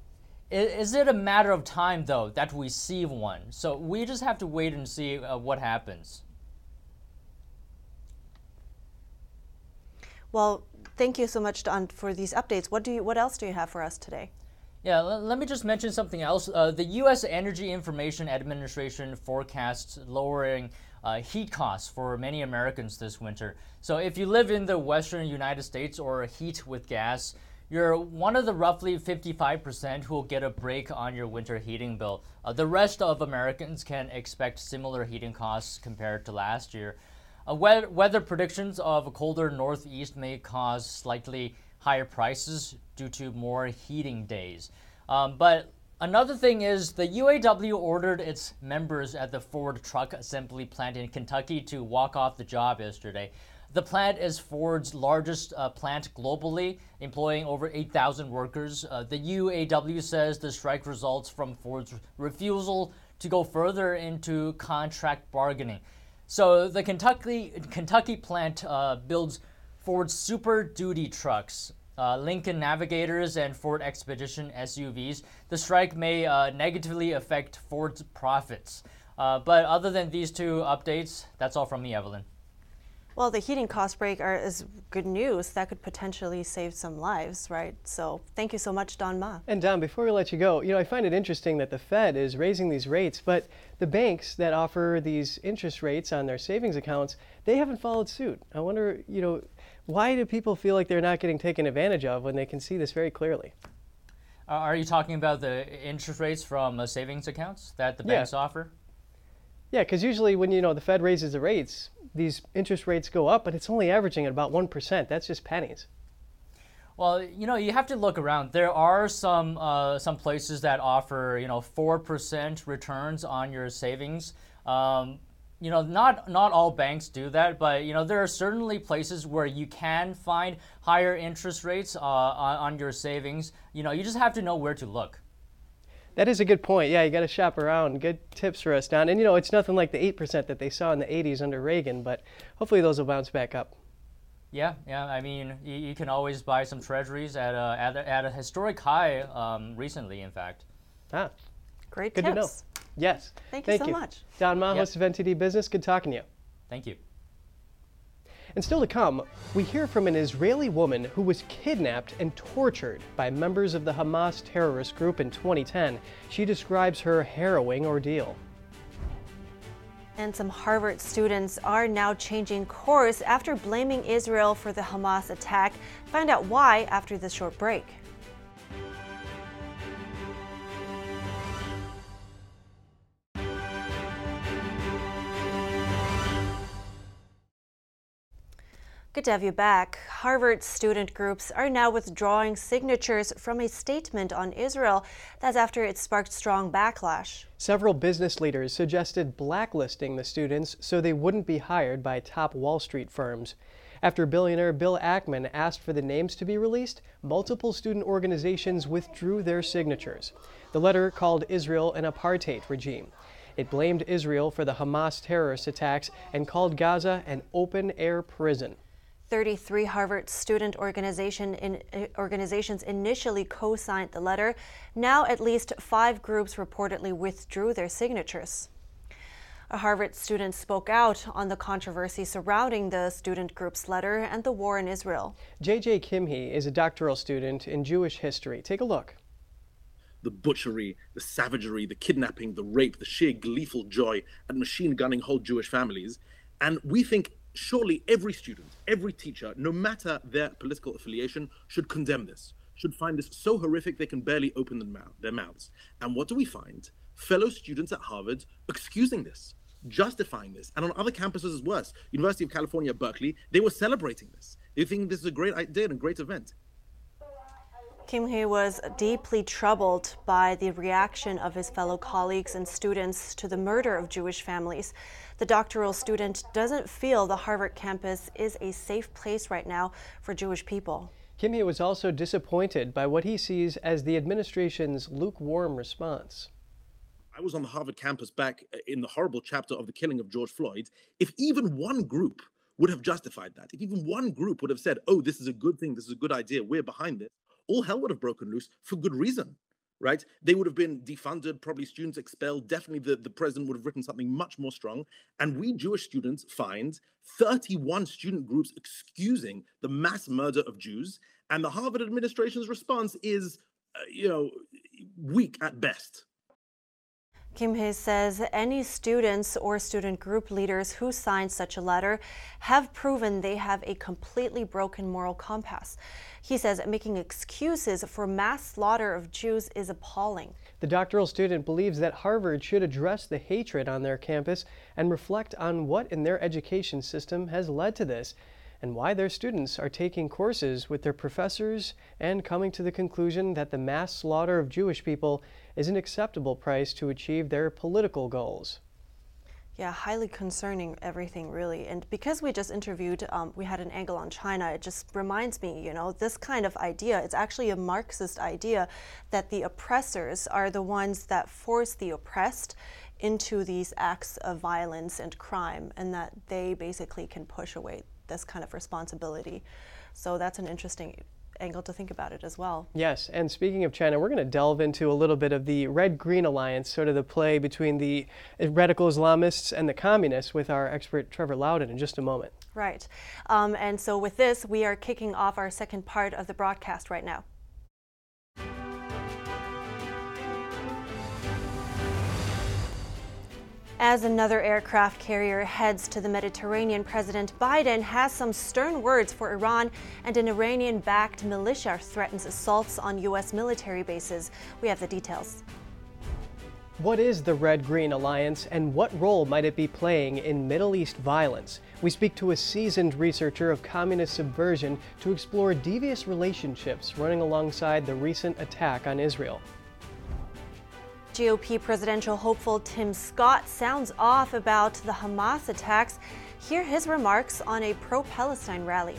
is it a matter of time, though, that we see one? So we just have to wait and see uh, what happens. Well, thank you so much, Don, for these updates. What do you? What else do you have for us today? Yeah, let me just mention something else. Uh, the U.S. Energy Information Administration forecasts lowering uh, heat costs for many Americans this winter. So if you live in the western United States or heat with gas, you're one of the roughly 55% who will get a break on your winter heating bill. Uh, the rest of Americans can expect similar heating costs compared to last year. Uh, weather, weather predictions of a colder northeast may cause slightly higher prices due to more heating days. Um, but another thing is the UAW ordered its members at the Ford truck assembly plant in Kentucky to walk off the job yesterday. The plant is Ford's largest uh, plant globally, employing over 8,000 workers. Uh, the UAW says the strike results from Ford's refusal to go further into contract bargaining. So the Kentucky Kentucky plant uh, builds Ford's Super Duty trucks, uh, Lincoln Navigators, and Ford Expedition SUVs. The strike may uh, negatively affect Ford's profits. Uh, but other than these two updates, that's all from me, Evelyn. Well, the heating cost break are, is good news. That could potentially save some lives, right? So thank you so much, Don Ma. And Don, before we let you go, you know, I find it interesting that the Fed is raising these rates, but the banks that offer these interest rates on their savings accounts, they haven't followed suit. I wonder, you know, why do people feel like they're not getting taken advantage of when they can see this very clearly? Are you talking about the interest rates from uh, savings accounts that the banks yeah. offer? Yeah, because usually when you know the Fed raises the rates, these interest rates go up, but it's only averaging at about 1%. That's just pennies. Well, you know, you have to look around. There are some uh, some places that offer, you know, four percent returns on your savings. Um, you know, not not all banks do that, but you know, there are certainly places where you can find higher interest rates uh, on, on your savings. You know, you just have to know where to look. That is a good point. Yeah, you got to shop around. Good tips for us, Don. And you know, it's nothing like the 8% that they saw in the 80s under Reagan, but hopefully those will bounce back up. Yeah, yeah. I mean, you, you can always buy some treasuries at a, at a, at a historic high um, recently, in fact. Ah, great Good tips. to know. Yes. Thank you Thank so you. much. Don Ma, host of NTD Business. Good talking to you. Thank you. And still to come, we hear from an Israeli woman who was kidnapped and tortured by members of the Hamas terrorist group in 2010. She describes her harrowing ordeal. And some Harvard students are now changing course after blaming Israel for the Hamas attack. Find out why after this short break. Good to have you back. Harvard student groups are now withdrawing signatures from a statement on Israel. That's after it sparked strong backlash. Several business leaders suggested blacklisting the students so they wouldn't be hired by top Wall Street firms. After billionaire Bill Ackman asked for the names to be released, multiple student organizations withdrew their signatures. The letter called Israel an apartheid regime. It blamed Israel for the Hamas terrorist attacks and called Gaza an open air prison. 33 Harvard student organization in, uh, organizations initially co signed the letter. Now, at least five groups reportedly withdrew their signatures. A Harvard student spoke out on the controversy surrounding the student group's letter and the war in Israel. JJ Kimhi is a doctoral student in Jewish history. Take a look. The butchery, the savagery, the kidnapping, the rape, the sheer gleeful joy at machine gunning whole Jewish families. And we think surely every student, every teacher, no matter their political affiliation, should condemn this, should find this so horrific they can barely open their mouths. And what do we find? Fellow students at Harvard excusing this, justifying this. And on other campuses as worse, University of California, Berkeley, they were celebrating this. They think this is a great idea and a great event. Kimhi was deeply troubled by the reaction of his fellow colleagues and students to the murder of Jewish families. The doctoral student doesn't feel the Harvard campus is a safe place right now for Jewish people. Kimhi was also disappointed by what he sees as the administration's lukewarm response. I was on the Harvard campus back uh, in the horrible chapter of the killing of George Floyd. If even one group would have justified that, if even one group would have said, oh, this is a good thing, this is a good idea, we're behind it, all hell would have broken loose for good reason, right? They would have been defunded, probably students expelled. Definitely the, the president would have written something much more strong. And we Jewish students find 31 student groups excusing the mass murder of Jews. And the Harvard administration's response is, uh, you know, weak at best. Kimhi says any students or student group leaders who signed such a letter have proven they have a completely broken moral compass. He says making excuses for mass slaughter of Jews is appalling. The doctoral student believes that Harvard should address the hatred on their campus and reflect on what in their education system has led to this and why their students are taking courses with their professors and coming to the conclusion that the mass slaughter of Jewish people is an acceptable price to achieve their political goals. Yeah, highly concerning everything, really. And because we just interviewed, um, we had an angle on China, it just reminds me, you know, this kind of idea, it's actually a Marxist idea that the oppressors are the ones that force the oppressed into these acts of violence and crime, and that they basically can push away this kind of responsibility. So that's an interesting angle to think about it as well. Yes, and speaking of China, we're going to delve into a little bit of the Red Green Alliance, sort of the play between the radical Islamists and the communists, with our expert Trevor Loudon in just a moment. Right. Um, and so, with this, we are kicking off our second part of the broadcast right now. As another aircraft carrier heads to the Mediterranean, President Biden has some stern words for Iran, and an Iranian backed militia threatens assaults on U.S. military bases. We have the details. What is the Red Green Alliance and what role might it be playing in Middle East violence? We speak to a seasoned researcher of communist subversion to explore devious relationships running alongside the recent attack on Israel. GOP presidential hopeful Tim Scott sounds off about the Hamas attacks. Hear his remarks on a pro Palestine rally.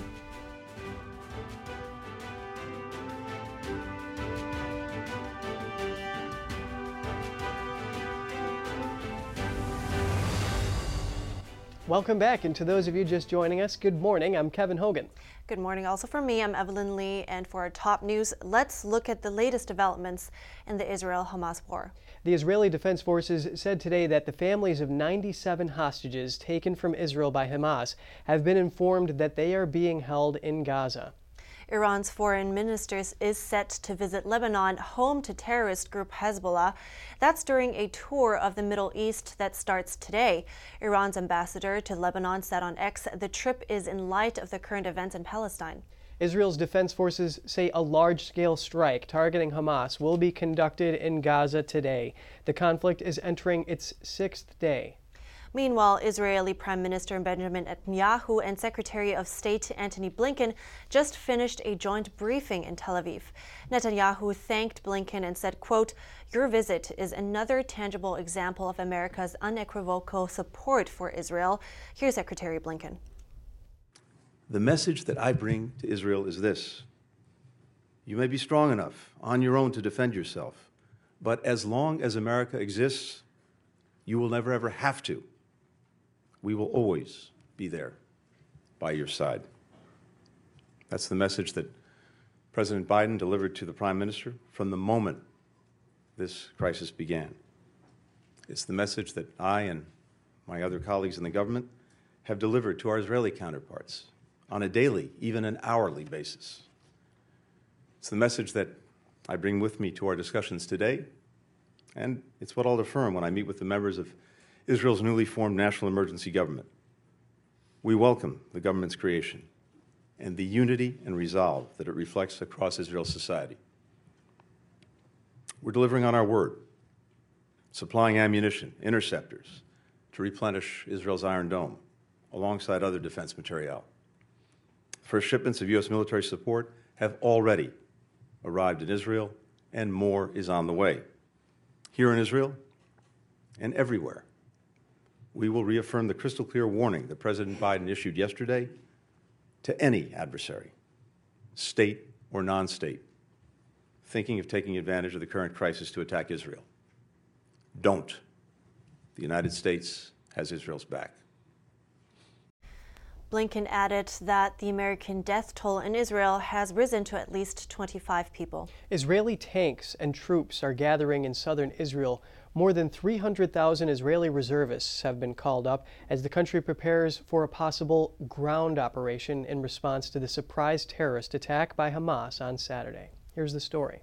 Welcome back, and to those of you just joining us, good morning. I'm Kevin Hogan. Good morning also for me. I'm Evelyn Lee, and for our top news, let's look at the latest developments in the Israel Hamas war. The Israeli Defense Forces said today that the families of 97 hostages taken from Israel by Hamas have been informed that they are being held in Gaza. Iran's foreign minister is set to visit Lebanon, home to terrorist group Hezbollah. That's during a tour of the Middle East that starts today. Iran's ambassador to Lebanon said on X the trip is in light of the current events in Palestine. Israel's defense forces say a large scale strike targeting Hamas will be conducted in Gaza today. The conflict is entering its sixth day. Meanwhile, Israeli Prime Minister Benjamin Netanyahu and Secretary of State Antony Blinken just finished a joint briefing in Tel Aviv. Netanyahu thanked Blinken and said, quote, "Your visit is another tangible example of America's unequivocal support for Israel." Here's Secretary Blinken. The message that I bring to Israel is this. You may be strong enough on your own to defend yourself, but as long as America exists, you will never ever have to we will always be there by your side. That's the message that President Biden delivered to the Prime Minister from the moment this crisis began. It's the message that I and my other colleagues in the government have delivered to our Israeli counterparts on a daily, even an hourly basis. It's the message that I bring with me to our discussions today, and it's what I'll affirm when I meet with the members of Israel's newly formed national emergency government. We welcome the government's creation and the unity and resolve that it reflects across Israel's society. We're delivering on our word, supplying ammunition, interceptors to replenish Israel's Iron Dome alongside other defense materiel. First shipments of U.S. military support have already arrived in Israel, and more is on the way. Here in Israel and everywhere, we will reaffirm the crystal clear warning that President Biden issued yesterday to any adversary, state or non state, thinking of taking advantage of the current crisis to attack Israel. Don't. The United States has Israel's back. Blinken added that the American death toll in Israel has risen to at least 25 people. Israeli tanks and troops are gathering in southern Israel. More than 300,000 Israeli reservists have been called up as the country prepares for a possible ground operation in response to the surprise terrorist attack by Hamas on Saturday. Here's the story.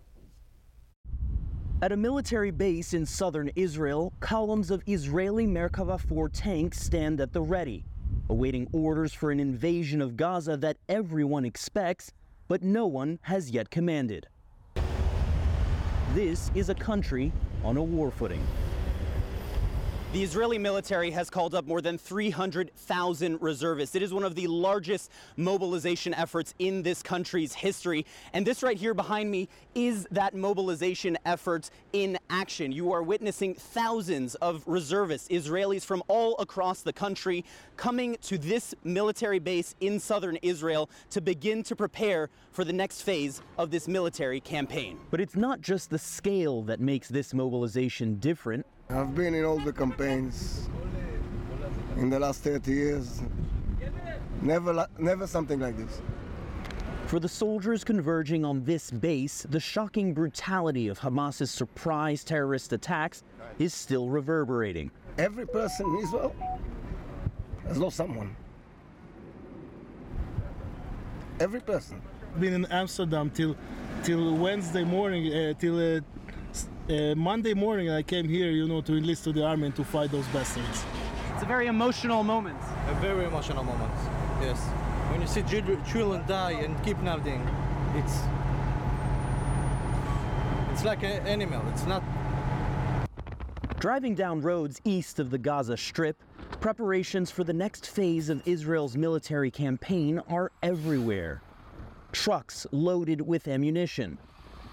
At a military base in southern Israel, columns of Israeli Merkava 4 tanks stand at the ready, awaiting orders for an invasion of Gaza that everyone expects, but no one has yet commanded. This is a country on a war footing. The Israeli military has called up more than 300,000 reservists. It is one of the largest mobilization efforts in this country's history. And this right here behind me is that mobilization effort in action. You are witnessing thousands of reservists, Israelis from all across the country, coming to this military base in southern Israel to begin to prepare for the next phase of this military campaign. But it's not just the scale that makes this mobilization different. I've been in all the campaigns in the last 30 years. Never, never something like this. For the soldiers converging on this base, the shocking brutality of Hamas's surprise terrorist attacks is still reverberating. Every person in Israel has lost someone. Every person. Been in Amsterdam till till Wednesday morning, uh, till uh, uh, Monday morning I came here, you know, to enlist to the army and to fight those bastards. It's a very emotional moment. A very emotional moment, yes. When you see children die and kidnapping, it's it's like an animal. It's not. Driving down roads east of the Gaza Strip, preparations for the next phase of Israel's military campaign are everywhere. Trucks loaded with ammunition,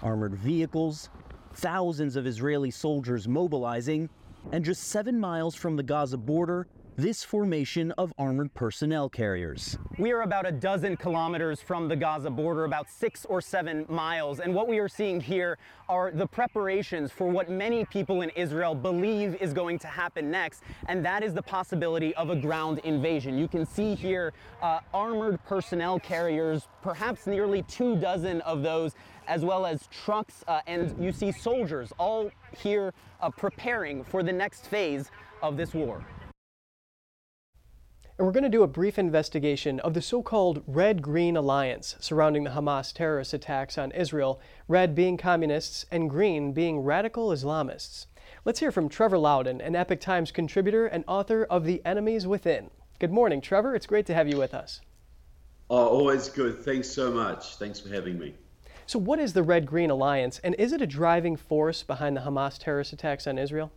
armored vehicles, thousands of Israeli soldiers mobilizing, and just seven miles from the Gaza border, this formation of armored personnel carriers. We are about a dozen kilometers from the Gaza border, about six or seven miles, and what we are seeing here are the preparations for what many people in Israel believe is going to happen next, and that is the possibility of a ground invasion. You can see here uh, armored personnel carriers, perhaps nearly two dozen of those as well as trucks, uh, and you see soldiers all here uh, preparing for the next phase of this war. And we're going to do a brief investigation of the so called Red Green Alliance surrounding the Hamas terrorist attacks on Israel, red being communists and green being radical Islamists. Let's hear from Trevor Loudon, an Epoch Times contributor and author of The Enemies Within. Good morning, Trevor. It's great to have you with us. Oh, always good. Thanks so much. Thanks for having me. So, what is the Red Green Alliance, and is it a driving force behind the Hamas terrorist attacks on Israel?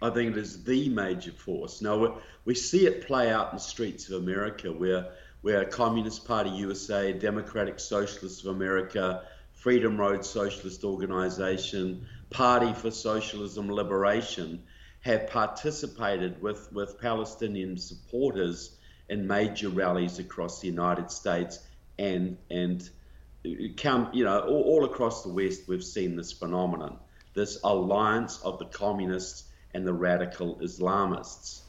I think it is the major force. Now, we see it play out in the streets of America where, where Communist Party USA, Democratic Socialists of America, Freedom Road Socialist Organization, Party for Socialism Liberation have participated with, with Palestinian supporters in major rallies across the United States and, and come, you know, all, all across the West, we've seen this phenomenon this alliance of the communists and the radical Islamists.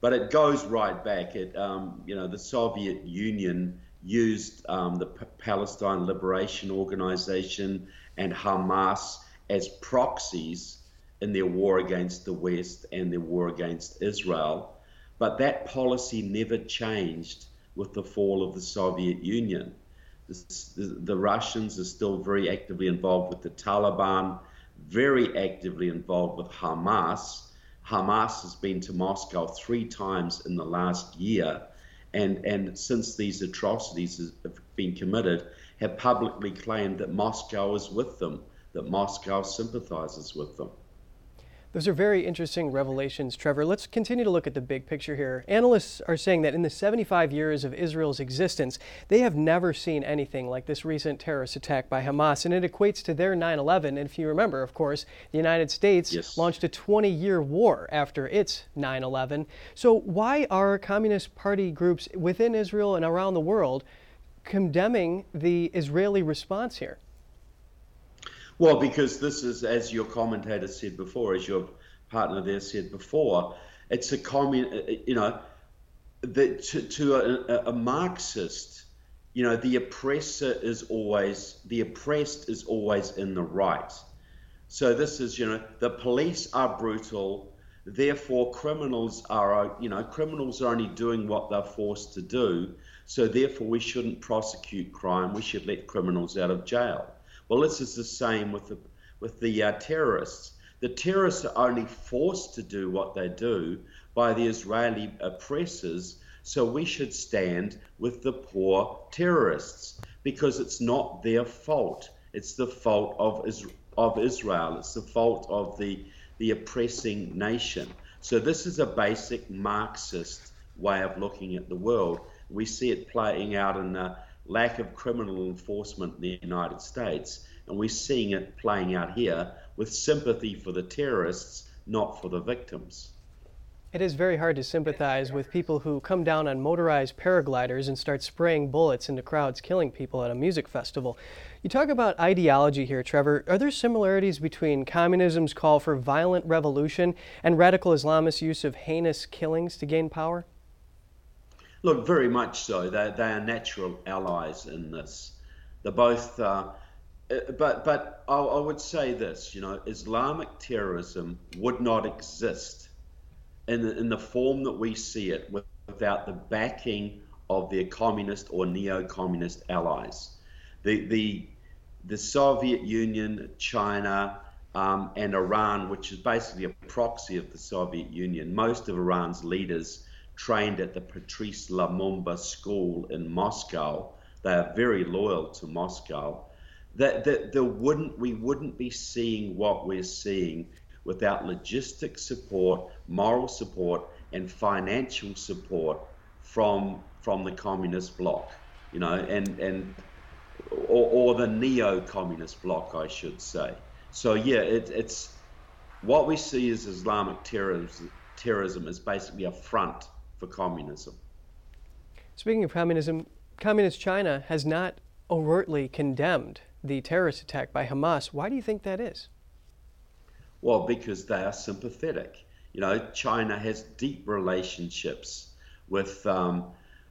But it goes right back. It, um, you know, the Soviet Union used um, the P- Palestine Liberation Organization and Hamas as proxies in their war against the West and their war against Israel. But that policy never changed with the fall of the Soviet Union. The, the, Russians are still very actively involved with the Taliban, very actively involved with Hamas. Hamas has been to Moscow three times in the last year, and, and since these atrocities have been committed, have publicly claimed that Moscow is with them, that Moscow sympathizes with them. Those are very interesting revelations, Trevor. Let's continue to look at the big picture here. Analysts are saying that in the 75 years of Israel's existence, they have never seen anything like this recent terrorist attack by Hamas, and it equates to their 9 11. And if you remember, of course, the United States yes. launched a 20 year war after its 9 11. So, why are Communist Party groups within Israel and around the world condemning the Israeli response here? Well, because this is, as your commentator said before, as your partner there said before, it's a commun, uh, you know, the, to, to a, a Marxist, you know, the oppressor is always, the oppressed is always in the right. So this is, you know, the police are brutal, therefore criminals are, you know, criminals are only doing what they're forced to do. So therefore we shouldn't prosecute crime, we should let criminals out of jail. Well, this is the same with the with the uh, terrorists. The terrorists are only forced to do what they do by the Israeli oppressors. So we should stand with the poor terrorists because it's not their fault. It's the fault of of Israel. It's the fault of the the oppressing nation. So this is a basic Marxist way of looking at the world. We see it playing out in uh, lack of criminal enforcement in the United States, and we're seeing it playing out here with sympathy for the terrorists, not for the victims. It is very hard to sympathize with people who come down on motorized paragliders and start spraying bullets into crowds, killing people at a music festival. You talk about ideology here, Trevor. Are there similarities between communism's call for violent revolution and radical Islamist use of heinous killings to gain power? Look, very much so. They, they are natural allies in this. They're both, uh, uh, but but I, I, would say this. You know, Islamic terrorism would not exist in the, in the form that we see it without the backing of their communist or neo-communist allies. The the the Soviet Union, China, um, and Iran, which is basically a proxy of the Soviet Union. Most of Iran's leaders trained at the Patrice Lumumba School in Moscow. They are very loyal to Moscow. That, that there wouldn't we wouldn't be seeing what we're seeing without logistic support, moral support, and financial support from from the communist bloc, you know, and and or, or the neo-communist bloc, I should say. So yeah, it, it's what we see as Islamic terrorism. Terrorism is basically a front for communism. Speaking of communism, Communist China has not overtly condemned the terrorist attack by Hamas. Why do you think that is? Well, because they are sympathetic. You know, China has deep relationships with um,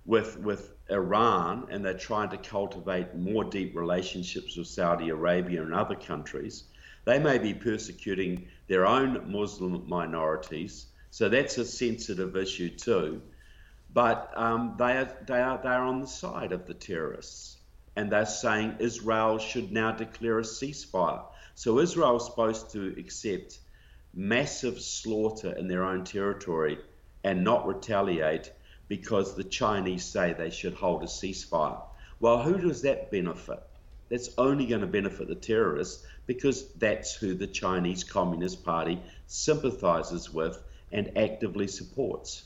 with with Iran, and they're trying to cultivate more deep relationships with Saudi Arabia and other countries. They may be persecuting their own Muslim minorities, so that's a sensitive issue too. But um, they, are, they, are, they are on the side of the terrorists. And they're saying Israel should now declare a ceasefire. So Israel is supposed to accept massive slaughter in their own territory and not retaliate because the Chinese say they should hold a ceasefire. Well, who does that benefit? That's only going to benefit the terrorists because that's who the Chinese Communist Party sympathizes with and actively supports.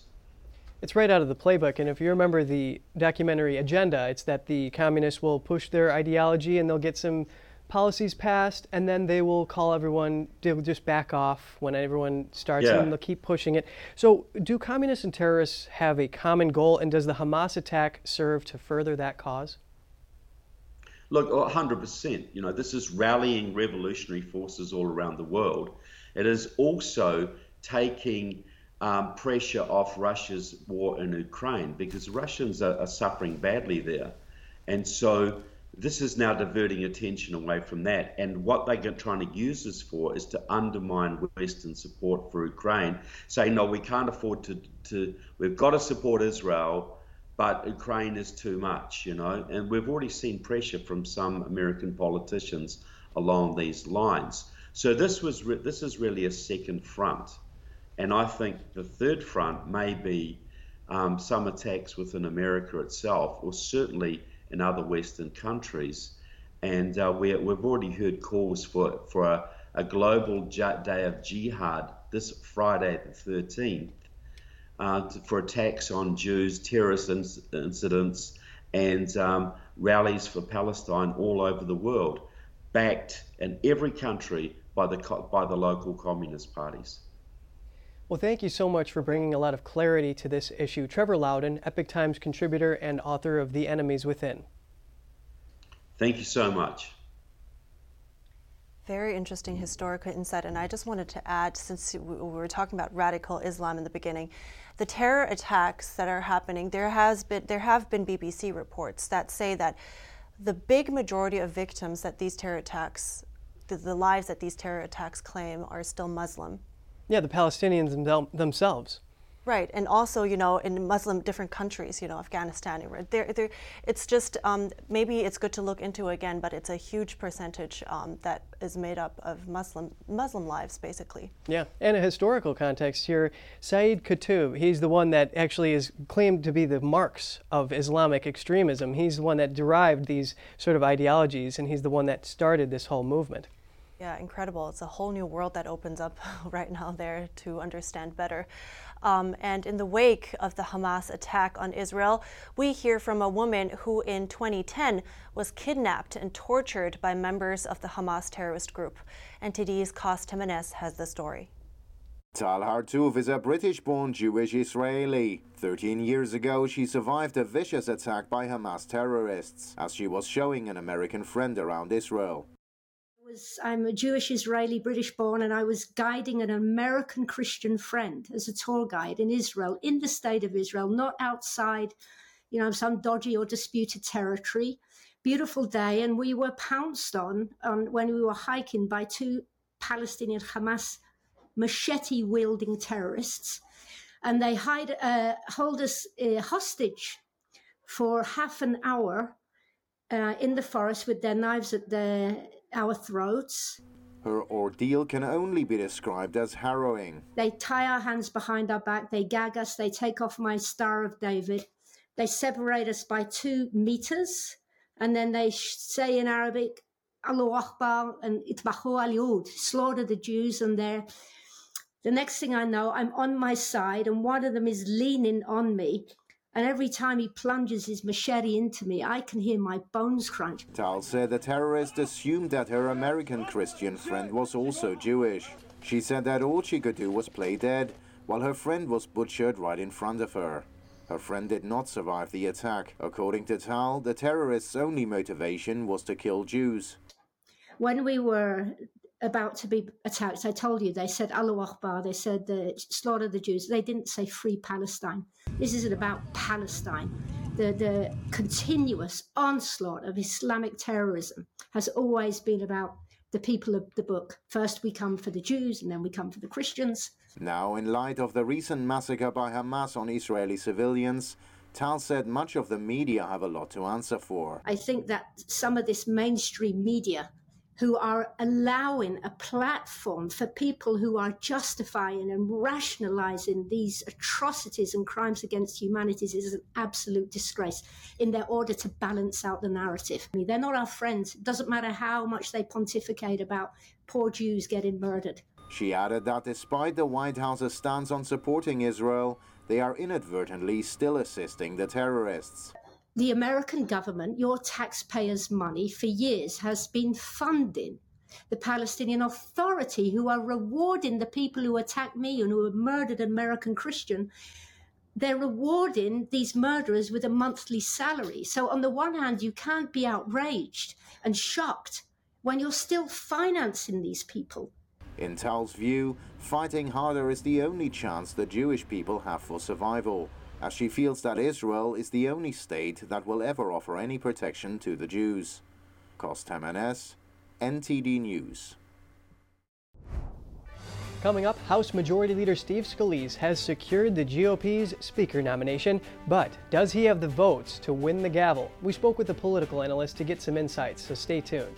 It's right out of the playbook, and if you remember the documentary agenda, it's that the communists will push their ideology and they'll get some policies passed, and then they will call everyone, they'll just back off when everyone starts, yeah. and they'll keep pushing it. So, do communists and terrorists have a common goal, and does the Hamas attack serve to further that cause? Look, 100%. You know, this is rallying revolutionary forces all around the world. It is also taking um, pressure off Russia's war in Ukraine because Russians are, are suffering badly there. And so this is now diverting attention away from that. And what they're trying to use this for is to undermine Western support for Ukraine, saying, no, we can't afford to, to we've got to support Israel, but Ukraine is too much, you know. And we've already seen pressure from some American politicians along these lines. So this was re- this is really a second front. And I think the third front may be um, some attacks within America itself, or certainly in other Western countries. And uh, we, have already heard calls for, for a, a global day of jihad this Friday, the 13th, uh, for attacks on Jews, terrorist incidents, and um, rallies for Palestine all over the world, backed in every country by the, by the local communist parties. Well, thank you so much for bringing a lot of clarity to this issue. Trevor Loudon, Epoch Times contributor and author of The Enemies Within. Thank you so much. Very interesting historical insight. And I just wanted to add, since we were talking about radical Islam in the beginning, the terror attacks that are happening, there has been there have been BBC reports that say that the big majority of victims that these terror attacks, the, the lives that these terror attacks claim, are still Muslim. Yeah, the Palestinians themselves. Right, and also, you know, in Muslim different countries, you know, Afghanistan, it's just um, maybe it's good to look into again, but it's a huge percentage um, that is made up of Muslim Muslim lives, basically. Yeah, and a historical context here, Saeed Qutb, he's the one that actually is claimed to be the Marx of Islamic extremism. He's the one that derived these sort of ideologies, and he's the one that started this whole movement. Yeah, incredible. It's a whole new world that opens up *laughs* right now there to understand better. Um, and in the wake of the Hamas attack on Israel, we hear from a woman who in 2010 was kidnapped and tortured by members of the Hamas terrorist group. NTD's Cost Jimenez has the story. Tal Hartouf is a British-born Jewish Israeli. 13 years ago, she survived a vicious attack by Hamas terrorists as she was showing an American friend around Israel was I'm a Jewish Israeli British born and I was guiding an American Christian friend as a tour guide in Israel in the state of Israel not outside you know some dodgy or disputed territory. Beautiful day and we were pounced on, when we were hiking by two Palestinian Hamas machete wielding terrorists and they hide uh, hold us uh, hostage for half an hour uh, in the forest with their knives at their our throats. Her ordeal can only be described as harrowing. They tie our hands behind our back, they gag us, they take off my Star of David, they separate us by two meters, and then they say in Arabic, Allahu Akbar and Itbahu al slaughter the Jews, and they're. The next thing I know, I'm on my side, and one of them is leaning on me, and every time he plunges his machete into me, I can hear my bones crunch. Tal said the terrorist assumed that her American Christian friend was also Jewish. She said that all she could do was play dead, while her friend was butchered right in front of her. Her friend did not survive the attack. According to Tal, the terrorists' only motivation was to kill Jews. When we were about to be attacked. I told you, they said Allahu Akbar, they said the slaughter the Jews. They didn't say free Palestine. This isn't about Palestine. The, the continuous onslaught of Islamic terrorism has always been about the people of the book. First, we come for the Jews, and then we come for the Christians. Now, in light of the recent massacre by Hamas on Israeli civilians, Tal said much of the media have a lot to answer for. I think that some of this mainstream media who are allowing a platform for people who are justifying and rationalizing these atrocities and crimes against humanity is an absolute disgrace in their order to balance out the narrative. I mean, they're not our friends. It doesn't matter how much they pontificate about poor Jews getting murdered. She added that despite the White House's stance on supporting Israel, they are inadvertently still assisting the terrorists the American government, your taxpayers' money, for years has been funding the Palestinian Authority, who are rewarding the people who attacked me and who have murdered an American Christian. They're rewarding these murderers with a monthly salary. So, on the one hand, you can't be outraged and shocked when you're still financing these people. In Tal's view, fighting harder is the only chance the Jewish people have for survival as she feels that Israel is the only state that will ever offer any protection to the Jews. Cost Jimenez, NTD News. Coming up, House Majority Leader Steve Scalise has secured the GOP's Speaker nomination, but does he have the votes to win the gavel? We spoke with a political analyst to get some insights, so stay tuned.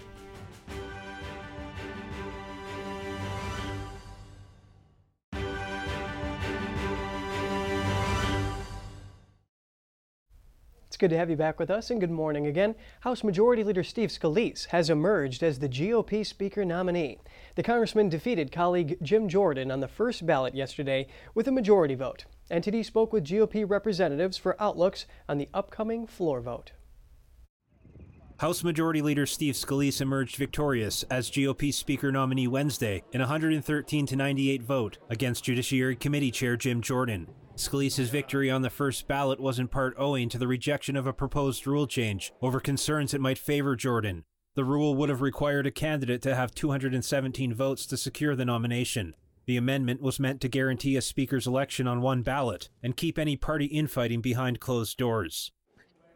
It's good to have you back with us, and good morning again. House Majority Leader Steve Scalise has emerged as the GOP Speaker nominee. The congressman defeated colleague Jim Jordan on the first ballot yesterday with a majority vote. NTD spoke with GOP representatives for outlooks on the upcoming floor vote. House Majority Leader Steve Scalise emerged victorious as GOP Speaker nominee Wednesday in a 113 to 98 vote against Judiciary Committee Chair Jim Jordan. Scalise's victory on the first ballot was in part owing to the rejection of a proposed rule change over concerns it might favor Jordan. The rule would have required a candidate to have 217 votes to secure the nomination. The amendment was meant to guarantee a speaker's election on one ballot and keep any party infighting behind closed doors.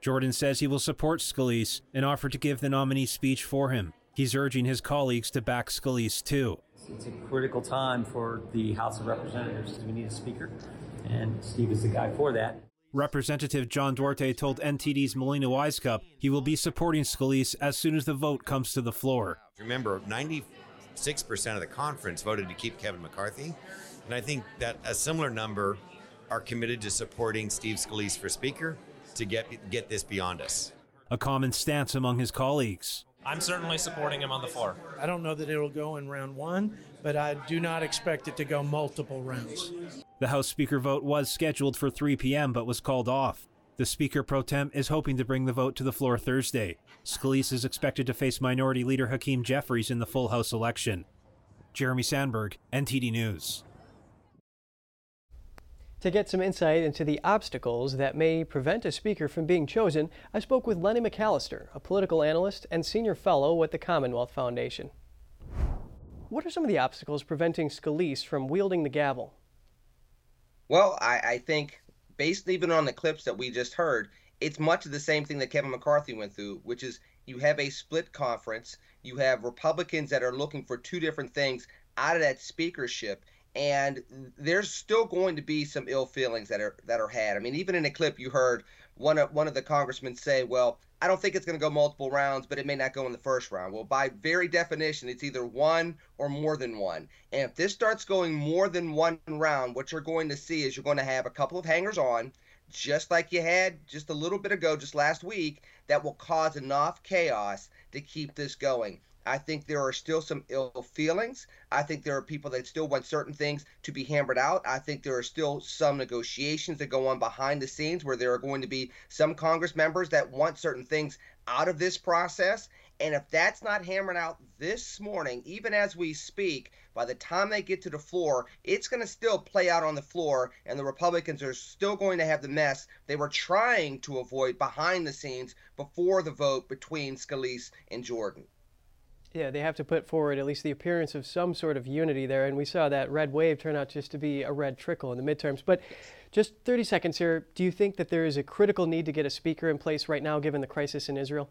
Jordan says he will support Scalise and offered to give the nominee speech for him. He's urging his colleagues to back Scalise too. It's a critical time for the House of Representatives. We need a speaker and Steve is the guy for that. Representative John Duarte told NTD's Melina Wisecup he will be supporting Scalise as soon as the vote comes to the floor. Remember, 96% of the conference voted to keep Kevin McCarthy, and I think that a similar number are committed to supporting Steve Scalise for Speaker to get get this beyond us. A common stance among his colleagues. I'm certainly supporting him on the floor. I don't know that it'll go in round one, but I do not expect it to go multiple rounds. The House Speaker vote was scheduled for 3 p.m. but was called off. The Speaker pro tem is hoping to bring the vote to the floor Thursday. Scalise is expected to face Minority Leader Hakeem Jeffries in the full House election. Jeremy Sandberg, NTD News. To get some insight into the obstacles that may prevent a speaker from being chosen, I spoke with Lenny McAllister, a political analyst and senior fellow with the Commonwealth Foundation. What are some of the obstacles preventing Scalise from wielding the gavel? Well, I, I think, based even on the clips that we just heard, it's much of the same thing that Kevin McCarthy went through, which is you have a split conference, you have Republicans that are looking for two different things out of that speakership, and there's still going to be some ill feelings that are that are had. I mean, even in a clip you heard one of one of the congressmen say, "Well, I don't think it's going to go multiple rounds, but it may not go in the first round." Well, by very definition, it's either one or more than one. And if this starts going more than one round, what you're going to see is you're going to have a couple of hangers on, just like you had just a little bit ago, just last week, that will cause enough chaos to keep this going. I think there are still some ill feelings. I think there are people that still want certain things to be hammered out. I think there are still some negotiations that go on behind the scenes where there are going to be some Congress members that want certain things out of this process. And if that's not hammered out this morning, even as we speak, by the time they get to the floor, it's going to still play out on the floor, and the Republicans are still going to have the mess they were trying to avoid behind the scenes before the vote between Scalise and Jordan. Yeah, they have to put forward at least the appearance of some sort of unity there, and we saw that red wave turn out just to be a red trickle in the midterms. But just 30 seconds here, do you think that there is a critical need to get a speaker in place right now given the crisis in Israel?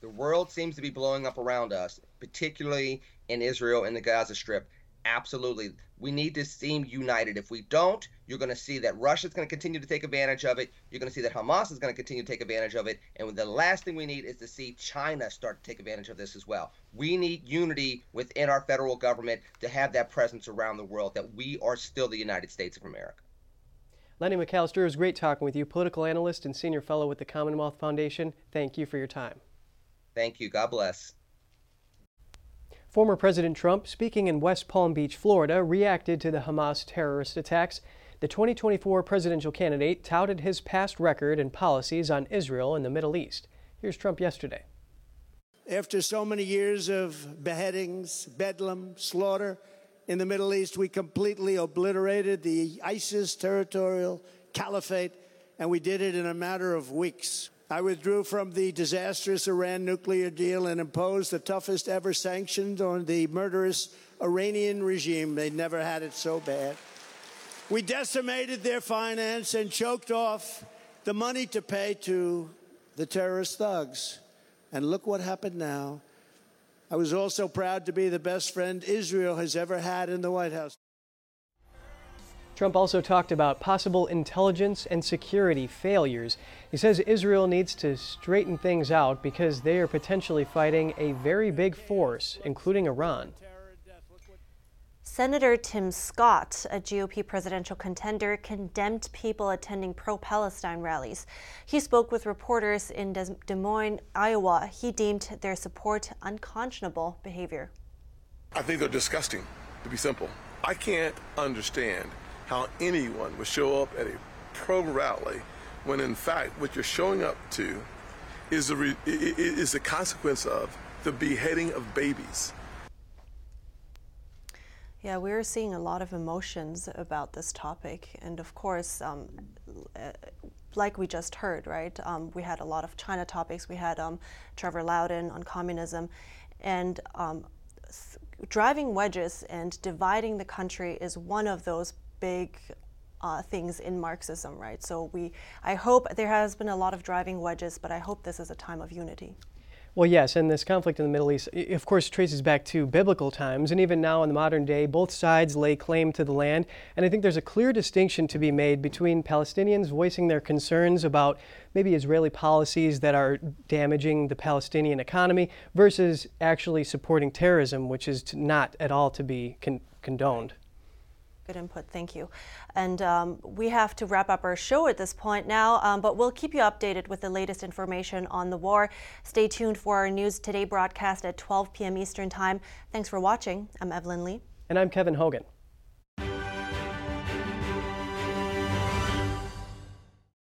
The world seems to be blowing up around us, particularly in Israel and the Gaza Strip absolutely. We need to seem united. If we don't you're going to see that russia's going to continue to take advantage of it. You're going to see that hamas is going to continue to take advantage of it. And the last thing we need is to see china start to take advantage of this as well. We need unity within our federal government to have that presence around the world that we are still the united states of america. Lenny mcallister it was great talking with you political analyst and senior fellow with the commonwealth foundation. Thank you for your time. Thank you. God bless Former President Trump, speaking in West Palm Beach, Florida, reacted to the Hamas terrorist attacks. The 2024 presidential candidate touted his past record and policies on Israel and the Middle East. Here's Trump yesterday. After so many years of beheadings, bedlam, slaughter in the Middle East, we completely obliterated the ISIS territorial caliphate, and we did it in a matter of weeks. I withdrew from the disastrous Iran nuclear deal and imposed the toughest ever sanctions on the murderous Iranian regime. They never had it so bad. We decimated their finance and choked off the money to pay to the terrorist thugs. And look what happened now. I was also proud to be the best friend Israel has ever had in the White House. Trump also talked about possible intelligence and security failures. He says Israel needs to straighten things out because they are potentially fighting a very big force, including Iran. Senator Tim Scott, a GOP presidential contender, condemned people attending pro Palestine rallies. He spoke with reporters in Des Moines, Iowa. He deemed their support unconscionable behavior. I think they're disgusting, to be simple. I can't understand how anyone would show up at a pro rally when, in fact, what you're showing up to is a, is a consequence of the beheading of babies. Yeah, we're seeing a lot of emotions about this topic. And of course, um, uh, like we just heard, right? Um, we had a lot of China topics. We had um, Trevor Loudon on communism. And um, driving wedges and dividing the country is one of those big uh, things in Marxism, right? So we, I hope there has been a lot of driving wedges, but I hope this is a time of unity. Well, yes, and this conflict in the Middle East, of course, traces back to biblical times, and even now in the modern day, both sides lay claim to the land. And I think there's a clear distinction to be made between Palestinians voicing their concerns about maybe Israeli policies that are damaging the Palestinian economy versus actually supporting terrorism, which is not at all to be con condoned. Good input, thank you. And um, we have to wrap up our show at this point now, um, but we'll keep you updated with the latest information on the war. Stay tuned for our News Today broadcast at 12 p.m. Eastern Time. Thanks for watching. I'm Evelyn Lee. And I'm Kevin Hogan.